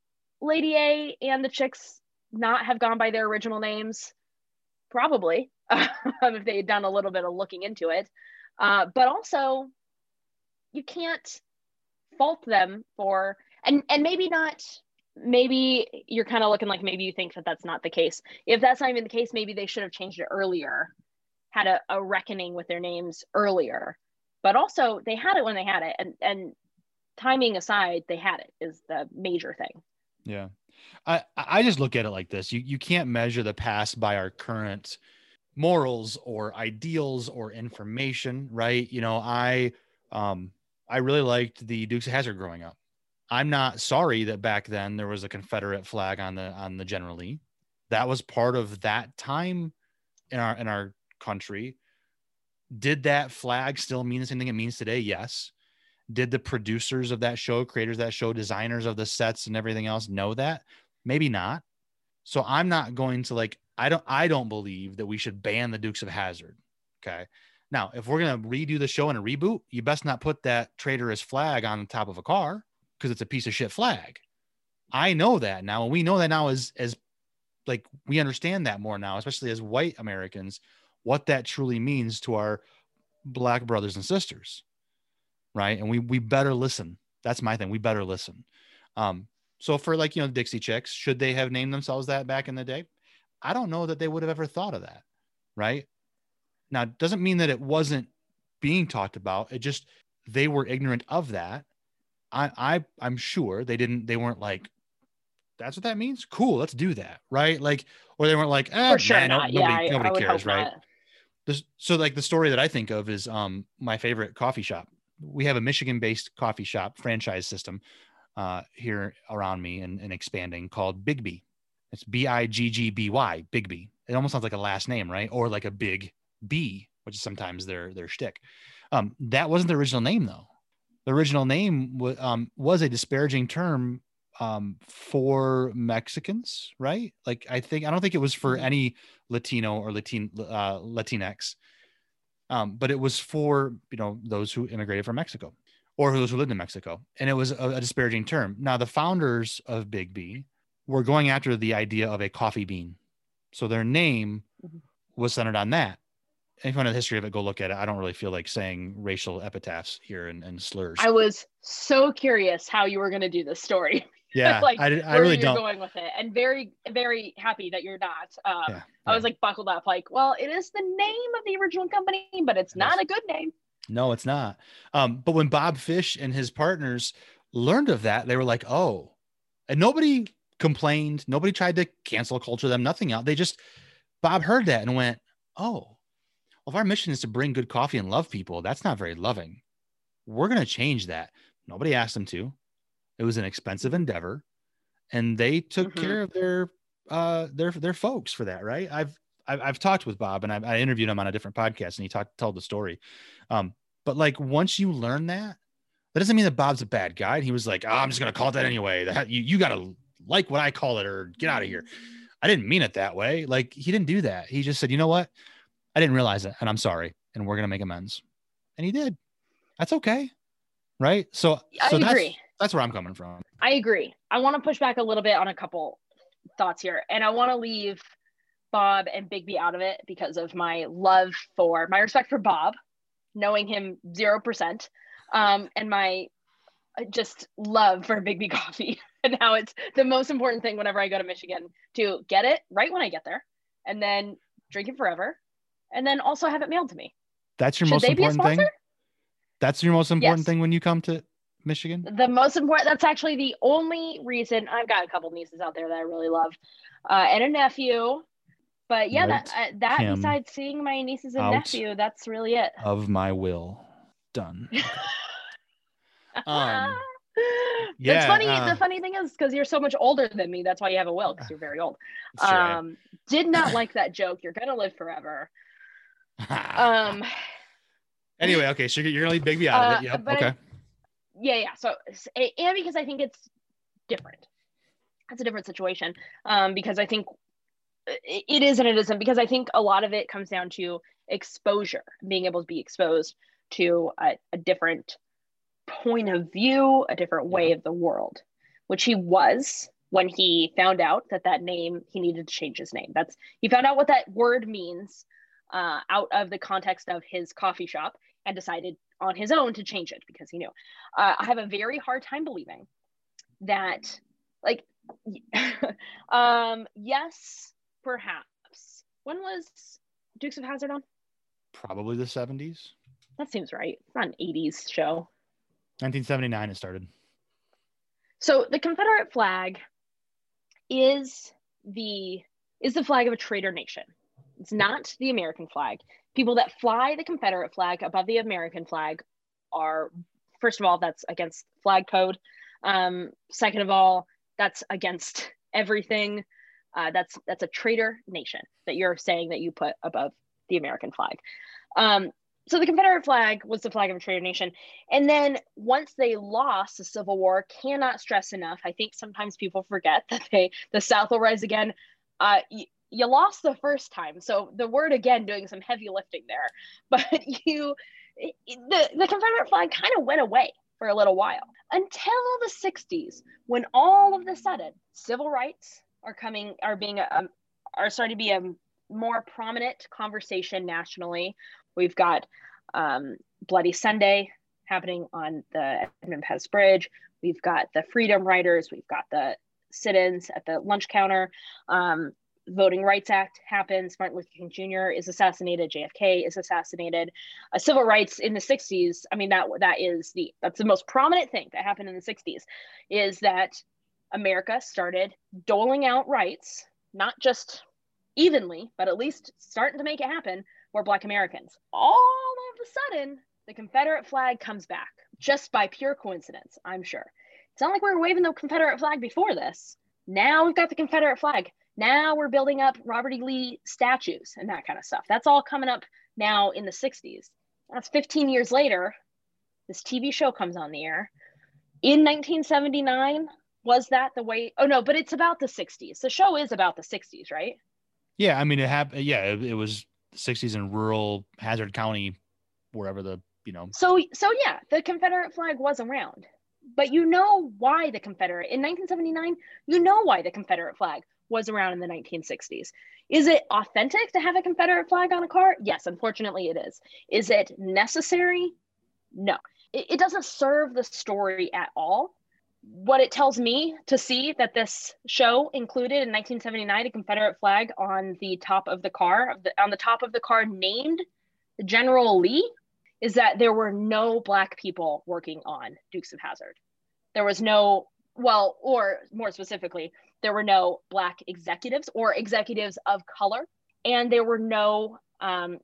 Lady A and the chicks not have gone by their original names? Probably, [laughs] if they had done a little bit of looking into it. Uh, but also, you can't fault them for, and and maybe not. Maybe you're kind of looking like maybe you think that that's not the case. If that's not even the case, maybe they should have changed it earlier, had a, a reckoning with their names earlier. But also, they had it when they had it, and and timing aside, they had it is the major thing. Yeah. I, I just look at it like this. You you can't measure the past by our current morals or ideals or information, right? You know, I um I really liked the Dukes of Hazzard growing up. I'm not sorry that back then there was a Confederate flag on the on the General Lee. That was part of that time in our in our country. Did that flag still mean the same thing it means today? Yes did the producers of that show, creators of that show, designers of the sets and everything else know that? Maybe not. So I'm not going to like I don't I don't believe that we should ban the Dukes of Hazzard. Okay. Now, if we're gonna redo the show in a reboot, you best not put that traitorous flag on the top of a car because it's a piece of shit flag. I know that now, and we know that now as as like we understand that more now, especially as white Americans, what that truly means to our black brothers and sisters right? And we we better listen. That's my thing. We better listen. Um, so for like you know Dixie Chicks, should they have named themselves that back in the day? I don't know that they would have ever thought of that, right? Now, it doesn't mean that it wasn't being talked about. It just they were ignorant of that. I I I'm sure they didn't. They weren't like, that's what that means. Cool, let's do that, right? Like, or they weren't like, eh, for sure man, not. nobody, yeah, nobody cares, right? This, so like the story that I think of is um my favorite coffee shop we have a Michigan-based coffee shop franchise system uh, here around me and, and expanding called Biggby. It's B I G G B Y, Biggby. It almost sounds like a last name, right? Or like a big B, which is sometimes their their shtick. Um, that wasn't the original name though. The original name w- um, was a disparaging term um, for Mexicans, right? Like I think I don't think it was for mm-hmm. any Latino or Latin uh, Latinx, um, but it was for you know those who immigrated from Mexico or those who lived in Mexico, and it was a, a disparaging term. Now the founders of Biggby were going after the idea of a coffee bean, so their name mm-hmm. was centered on that if you want the history of it, go look at it. I don't really feel like saying racial epitaphs here and, and slurs. I was so curious how you were going to do this story. [laughs] Yeah, [laughs] like I, I really don't going with it, and very very happy that you're not. Um, yeah. I was like buckled up, like, well, it is the name of the original company, but it's not a good name. No, it's not. Um, but when Bob Fish and his partners learned of that, they were like, oh, and nobody complained. Nobody tried to cancel culture them. Nothing out They just Bob heard that and went, oh, well, if our mission is to bring good coffee and love people, that's not very loving. We're going to change that. Nobody asked them to. It was an expensive endeavor, and they took mm-hmm. care of their uh their their folks for that, right? I've I've, I've talked with Bob and I, I interviewed him on a different podcast, and he talked told the story. Um, but like once you learn that, that doesn't mean that Bob's a bad guy. He was like, oh, I'm just gonna call it that anyway. That you you gotta like what I call it or get out of here. I didn't mean it that way. Like he didn't do that. He just said, you know what? I didn't realize it, and I'm sorry, and we're gonna make amends. And he did. That's okay, right? So, I so agree. That's, where I'm coming from. I agree. I want to push back a little bit on a couple thoughts here, and I want to leave Bob and Biggby out of it because of my love for my respect for Bob, knowing him zero percent, um, and my uh, just love for Biggby [laughs] coffee and how it's the most important thing whenever I go to Michigan to get it right when I get there, and then drink it forever, and then also have it mailed to me. That's your Should most important thing. That's your most important yes. thing when you come to Michigan? The most important, that's actually the only reason I've got a couple nieces out there that I really love uh, and a nephew. But yeah, that, uh, that besides seeing my nieces and nephew, that's really it. Of my will. Done. [laughs] um, [laughs] yeah, it's funny. Uh, the funny thing is because you're so much older than me. That's why you have a will because you're very old. Um, did not like that joke. You're gonna live forever. [laughs] um. Anyway, okay, so you're gonna leave Biggby out of it. Uh, yep. Okay. I, yeah, yeah. So and because I think it's different. That's a different situation. Um, because I think it is and it isn't because I think a lot of it comes down to exposure, being able to be exposed to a, a different point of view, a different way yeah. of the world, which he was when he found out that that name he needed to change his name. That's he found out what that word means uh, out of the context of his coffee shop and decided on his own to change it because he knew. Uh, I have a very hard time believing that, like, [laughs] um, yes, perhaps. When was Dukes of Hazzard on? Probably the 70s. That seems right. It's not an 80s show. 1979 it started. So the Confederate flag is the is the flag of a traitor nation. It's not the American flag. People that fly the Confederate flag above the American flag are, first of all, that's against flag code. Um, second of all, that's against everything. Uh, that's that's a traitor nation that you're saying that you put above the American flag. Um, so the Confederate flag was the flag of a traitor nation. And then once they lost the Civil War, cannot stress enough. I think sometimes people forget that they the South will rise again. Uh, you lost the first time. So the word again doing some heavy lifting there. [laughs] But you the, the Confederate flag kind of went away for a little while until the 60s when all of the sudden civil rights are coming are being a, um, are starting to be a more prominent conversation nationally. We've got um, Bloody Sunday happening on the Edmund Pettus Bridge. We've got the Freedom Riders. We've got the sit-ins at the lunch counter. Um, Voting Rights Act happens. Martin Luther King Jr. is assassinated. JFK is assassinated. Uh, civil rights in the 60s. I mean that that is the that's the most prominent thing that happened in the 60s, is that America started doling out rights, not just evenly, but at least starting to make it happen for Black Americans. All of a sudden, the Confederate flag comes back just by pure coincidence, I'm sure. It's not like we were waving the Confederate flag before this. Now we've got the Confederate flag. Now we're building up Robert E. Lee statues and that kind of stuff. That's all coming up now in the 60s. That's 15 years later. This TV show comes on the air. In 1979, was that the way? Oh, no, but it's about the 60s. The show is about the 60s, right? Yeah. I mean, it happened. Yeah. It, it was 60s in rural Hazzard County, wherever the, you know. So, so yeah, the Confederate flag was around but you know why the Confederate in 1979, you know why the Confederate flag was around in the 1960s. Is it authentic to have a Confederate flag on a car? Yes, unfortunately it is. Is it necessary? No. It, it doesn't serve the story at all. What it tells me to see that this show included in 1979 a Confederate flag on the top of the car, on the top of the car named General Lee, is that there were no black people working on Dukes of Hazzard. There was no, well, or more specifically, there were no black executives or executives of color, and there were no um,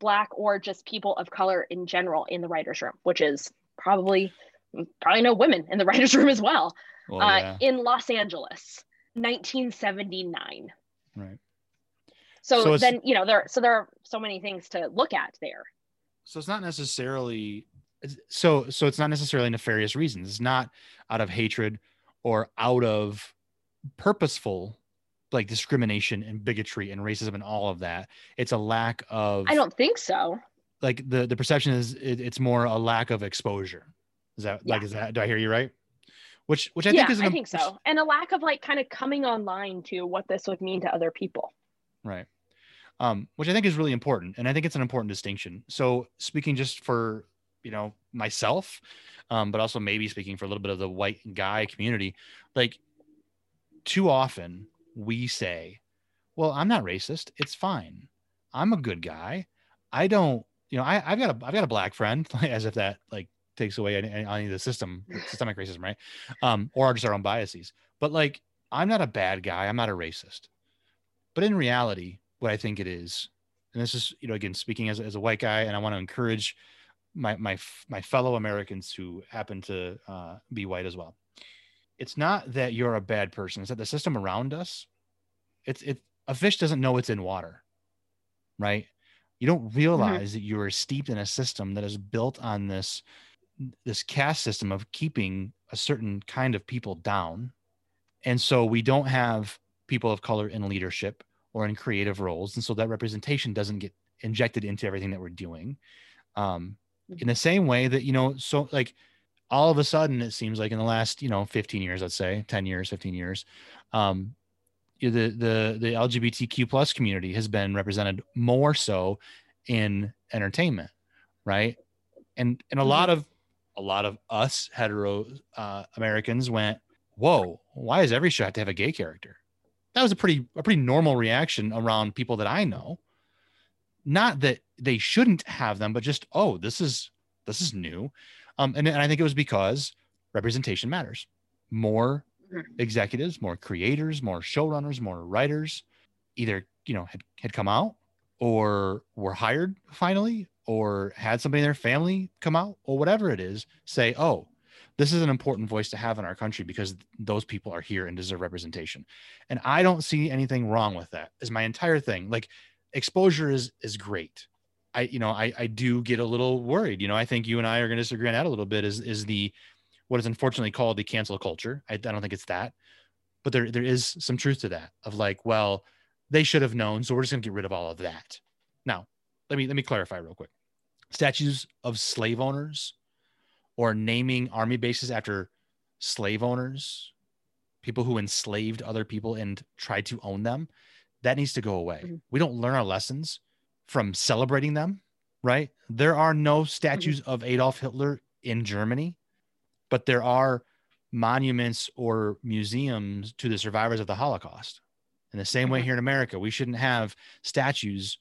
black or just people of color in general in the writers' room, which is probably probably no women in the [laughs] writers' room as well. well uh, yeah. in Los Angeles, 1979. Right. So, so then you know there so there are so many things to look at there so it's not necessarily so so it's not necessarily nefarious reasons it's not out of hatred or out of purposeful like discrimination and bigotry and racism and all of that it's a lack of i don't think so like the the perception is it, it's more a lack of exposure is that yeah. like is that do i hear you right which which i yeah, think is i think so and a lack of like kind of coming online to what this would mean to other people right um, which I think is really important. And I think it's an important distinction. So speaking just for, you know, myself, um, but also maybe speaking for a little bit of the white guy community, like too often we say, well, I'm not racist. It's fine. I'm a good guy. I don't, you know, I, have got a, I've got a black friend [laughs] as if that like takes away any, any of the system, systemic racism, right? Um, or just our own biases. But like, I'm not a bad guy. I'm not a racist. But in reality, what I think it is. And this is, you know, again, speaking as, as a white guy, and I want to encourage my, my, my fellow Americans who happen to uh, be white as well. It's not that you're a bad person. It's that the system around us, it's, it, a fish doesn't know it's in water, right? You don't mm-hmm. realize mm-hmm. that you are steeped in a system that is built on this, this caste system of keeping a certain kind of people down. And so we don't have people of color in leadership or in creative roles. And so that representation doesn't get injected into everything that we're doing. Um, in the same way that, you know, so like all of a sudden, it seems like in the last, you know, 15 years, let's say 10 years, 15 years, um, the, the, the LGBTQ plus community has been represented more so in entertainment. Right. And, and a lot mm-hmm. of, a lot of us hetero uh, Americans went, whoa, why does every show have to have a gay character? that was a pretty a pretty normal reaction around people that I know. Not that they shouldn't have them, but just oh, this is this is new, um, and, and I think it was because representation matters. More mm-hmm. executives, more creators, more showrunners, more writers, either you know had had come out or were hired finally or had somebody in their family come out or whatever it is say oh this is an important voice to have in our country because those people are here and deserve representation and i don't see anything wrong with that is my entire thing like exposure is is great i you know i i do get a little worried you know i think you and i are going to disagree on that a little bit is is the what is unfortunately called the cancel culture I, I don't think it's that but there there is some truth to that of like well they should have known so we're just going to get rid of all of that now let me let me clarify real quick statues of slave owners or naming army bases after slave owners, people who enslaved other people and tried to own them, that needs to go away. Mm-hmm. We don't learn our lessons from celebrating them, right? There are no statues mm-hmm. of Adolf Hitler in Germany, but there are monuments or museums to the survivors of the Holocaust. In the same way mm-hmm. here in America, we shouldn't have statues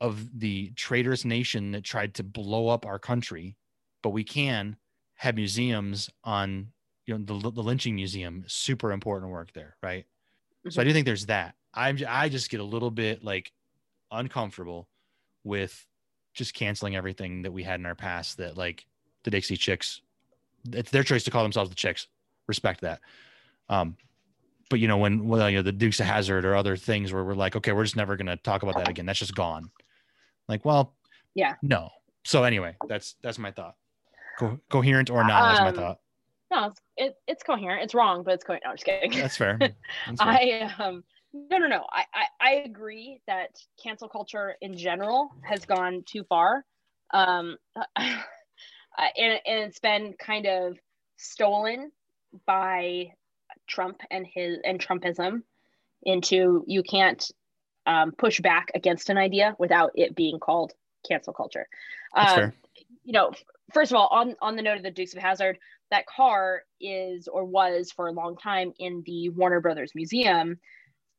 of the traitorous nation that tried to blow up our country but we can have museums on you know the, the lynching museum super important work there right mm-hmm. so i do think there's that i'm i just get a little bit like uncomfortable with just canceling everything that we had in our past that like the Dixie Chicks. It's their choice to call themselves the Chicks. Respect that. Um, but you know when well, you know the Dukes of Hazzard or other things where we're like, okay, we're just never gonna talk about that again. That's just gone. Like, well, yeah, no. So anyway, that's that's my thought. Co- coherent or not? Um, that's my thought. No, it's it, it's coherent. It's wrong, but it's coherent. No, I'm just kidding. That's fair. [laughs] That's fair. I um no no no. I, I I agree that cancel culture in general has gone too far. Um, [laughs] and and it's been kind of stolen by Trump and his and Trumpism into you can't um, push back against an idea without it being called cancel culture. Um, you know, first of all, on on the note of the Dukes of Hazzard, that car is or was for a long time in the Warner Brothers Museum.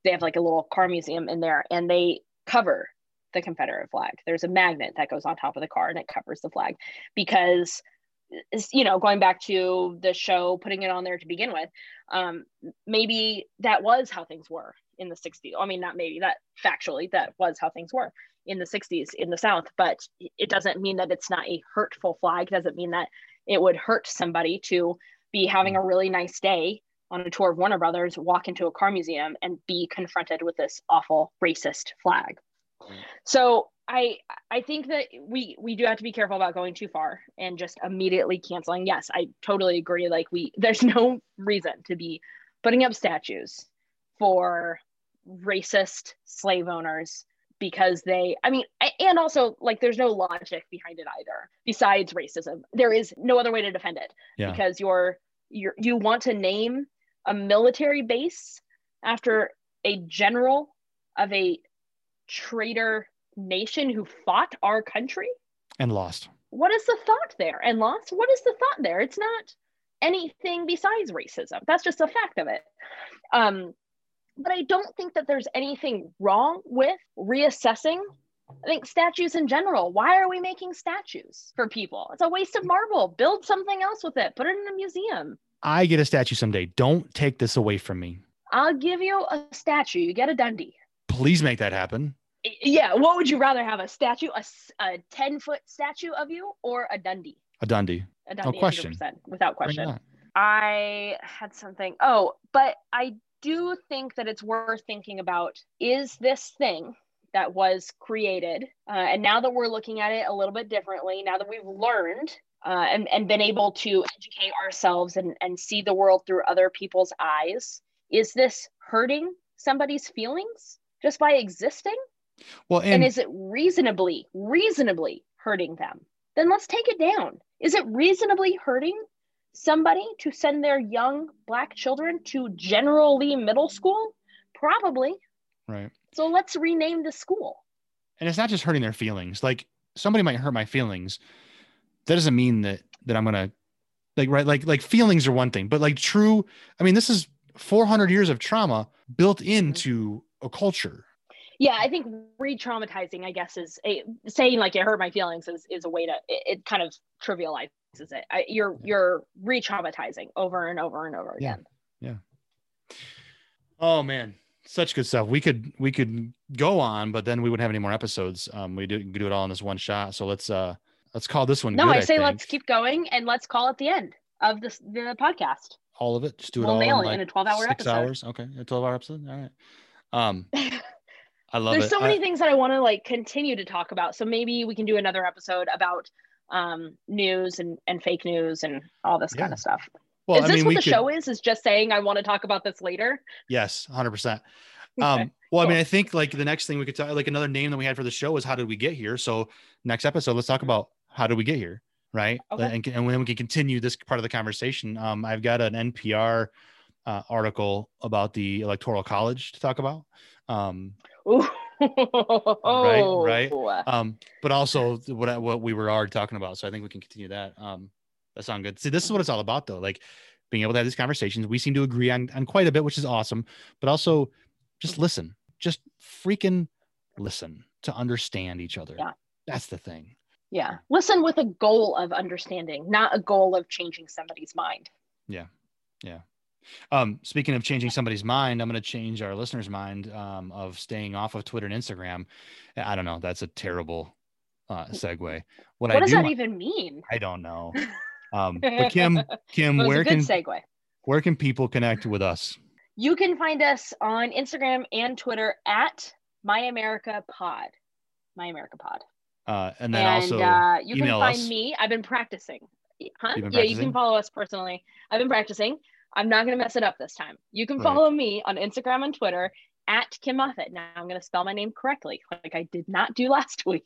They have like a little car museum in there, and they cover the Confederate flag. There's a magnet that goes on top of the car, and it covers the flag. Because you know going back to the show putting it on there to begin with um, maybe that was how things were in the 60s i mean not maybe that factually that was how things were in the 60s in the south. But it doesn't mean that it's not a hurtful flag. It doesn't mean that it would hurt somebody to be having a really nice day on a tour of warner brothers walk into a car museum and be confronted with this awful racist flag so I I think that we we do have to be careful about going too far and just immediately canceling. Yes, I totally agree. Like we [laughs] there's no reason to be putting up statues for racist slave owners because they I mean and also like there's no logic behind it either besides racism. There is no other way to defend it yeah. because you're you're you want to name a military base after a general of a traitor nation who fought our country and lost. What is the thought there? And lost? What is the thought there? It's not anything besides racism. That's just a fact of it. Um, but I don't think that there's anything wrong with reassessing. I think statues in general. Why are we making statues for people? It's a waste of marble. Build something else with it. Put it in a museum. I get a statue someday. Don't take this away from me. I'll give you a statue. You get a Dundie. Please make that happen yeah what would you rather have a statue a, a 10 foot statue of you or a dundie a dundie a dundie no question without question i had something oh but i do think that it's worth thinking about is this thing that was created uh, and now that we're looking at it a little bit differently now that we've learned uh, and, and been able to educate ourselves and, and see the world through other people's eyes is this hurting somebody's feelings just by existing well, and, and is it reasonably, reasonably hurting them? Then let's take it down. Is it reasonably hurting somebody to send their young black children to General Lee Middle School? Probably. Right. So let's rename the school. And it's not just hurting their feelings. Like somebody might hurt my feelings. That doesn't mean that that I'm gonna like right like like feelings are one thing, but like true. I mean, this is 400 years of trauma built into a culture. Yeah i think re-traumatizing i guess is a, saying like it hurt my feelings is, is a way to it, it kind of trivializes it. I, you're you're re-traumatizing over and over and over again. Yeah. Yeah oh man. Such good stuff. We could we could go on but then we wouldn't have any more episodes. Um we do, do it all in this one shot. So let's uh let's call this one no good, i say I let's keep going and let's call it the end of this the podcast all of it just do it we'll all nail in, like in a 12 hour six episode. hours okay a 12 hour episode all right um [laughs] I love it. There's it. so many I, things that I want to like continue to talk about. So maybe we can do another episode about um, news and, and fake news and all this yeah. kind of stuff. Well, is this I mean, what the could, show is? Is just saying I want to talk about this later? Yes, hundred percent. Um, well, cool. I mean, I think like the next thing we could talk, like another name that we had for the show is how did we get here? So next episode, let's talk about how do we get here, right? Okay. And, and then we can continue this part of the conversation. Um, I've got an NPR uh, article about the Electoral College to talk about. Um, right, right. [laughs] Um, but also what what we were already talking about. So I think we can continue that. Um, that sounds good. See, this is what it's all about, though. Like being able to have these conversations. We seem to agree on on quite a bit, which is awesome. But also, just listen. Just freaking listen to understand each other. Yeah, that's the thing. Yeah, listen with a goal of understanding, not a goal of changing somebody's mind. Yeah, yeah. Um, speaking of changing somebody's mind, I'm going to change our listeners' mind um, of staying off of Twitter and Instagram. I don't know. That's a terrible uh, segue. What, what I does do, that even mean? I don't know. [laughs] Um, but Kim, Kim, where can segue? Where can people connect with us? You can find us on Instagram and Twitter at My America Pod. My America Pod. Uh, and then and, also uh, you can find us. me. I've been practicing. Huh? Been yeah, you can follow us personally. I've been practicing. I'm not going to mess it up this time. You can follow right. me on Instagram and Twitter at Kim Moffat. Now I'm going to spell my name correctly, like I did not do [laughs] last week.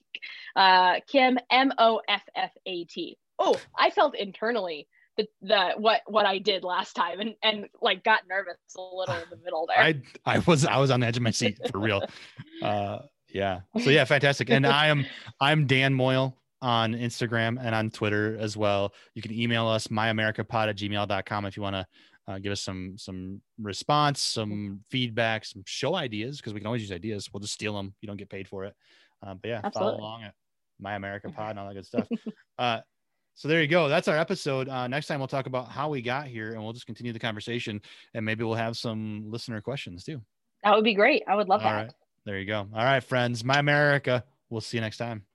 Uh, Kim M O F F A T. Oh, I felt internally the, the what what I did last time and and like got nervous a little in the middle [laughs] there. I I was I was on the edge of my seat for real. [laughs] Uh, yeah. [laughs] So yeah, fantastic. And I am I'm Dan Moyle on Instagram and on Twitter as well. You can email us myamericapod at gmail.com if you want to uh, give us some some response, some feedback, some show ideas because we can always use ideas. We'll just steal them. You don't get paid for it. Uh, but yeah, Absolutely. follow along at My America Pod and all that good [laughs] stuff. uh, so there you go. That's our episode. Uh, next time we'll talk about how we got here, and we'll just continue the conversation, and maybe we'll have some listener questions too. That would be great. I would love all that. Right. There you go. All right, friends. My America. We'll see you next time.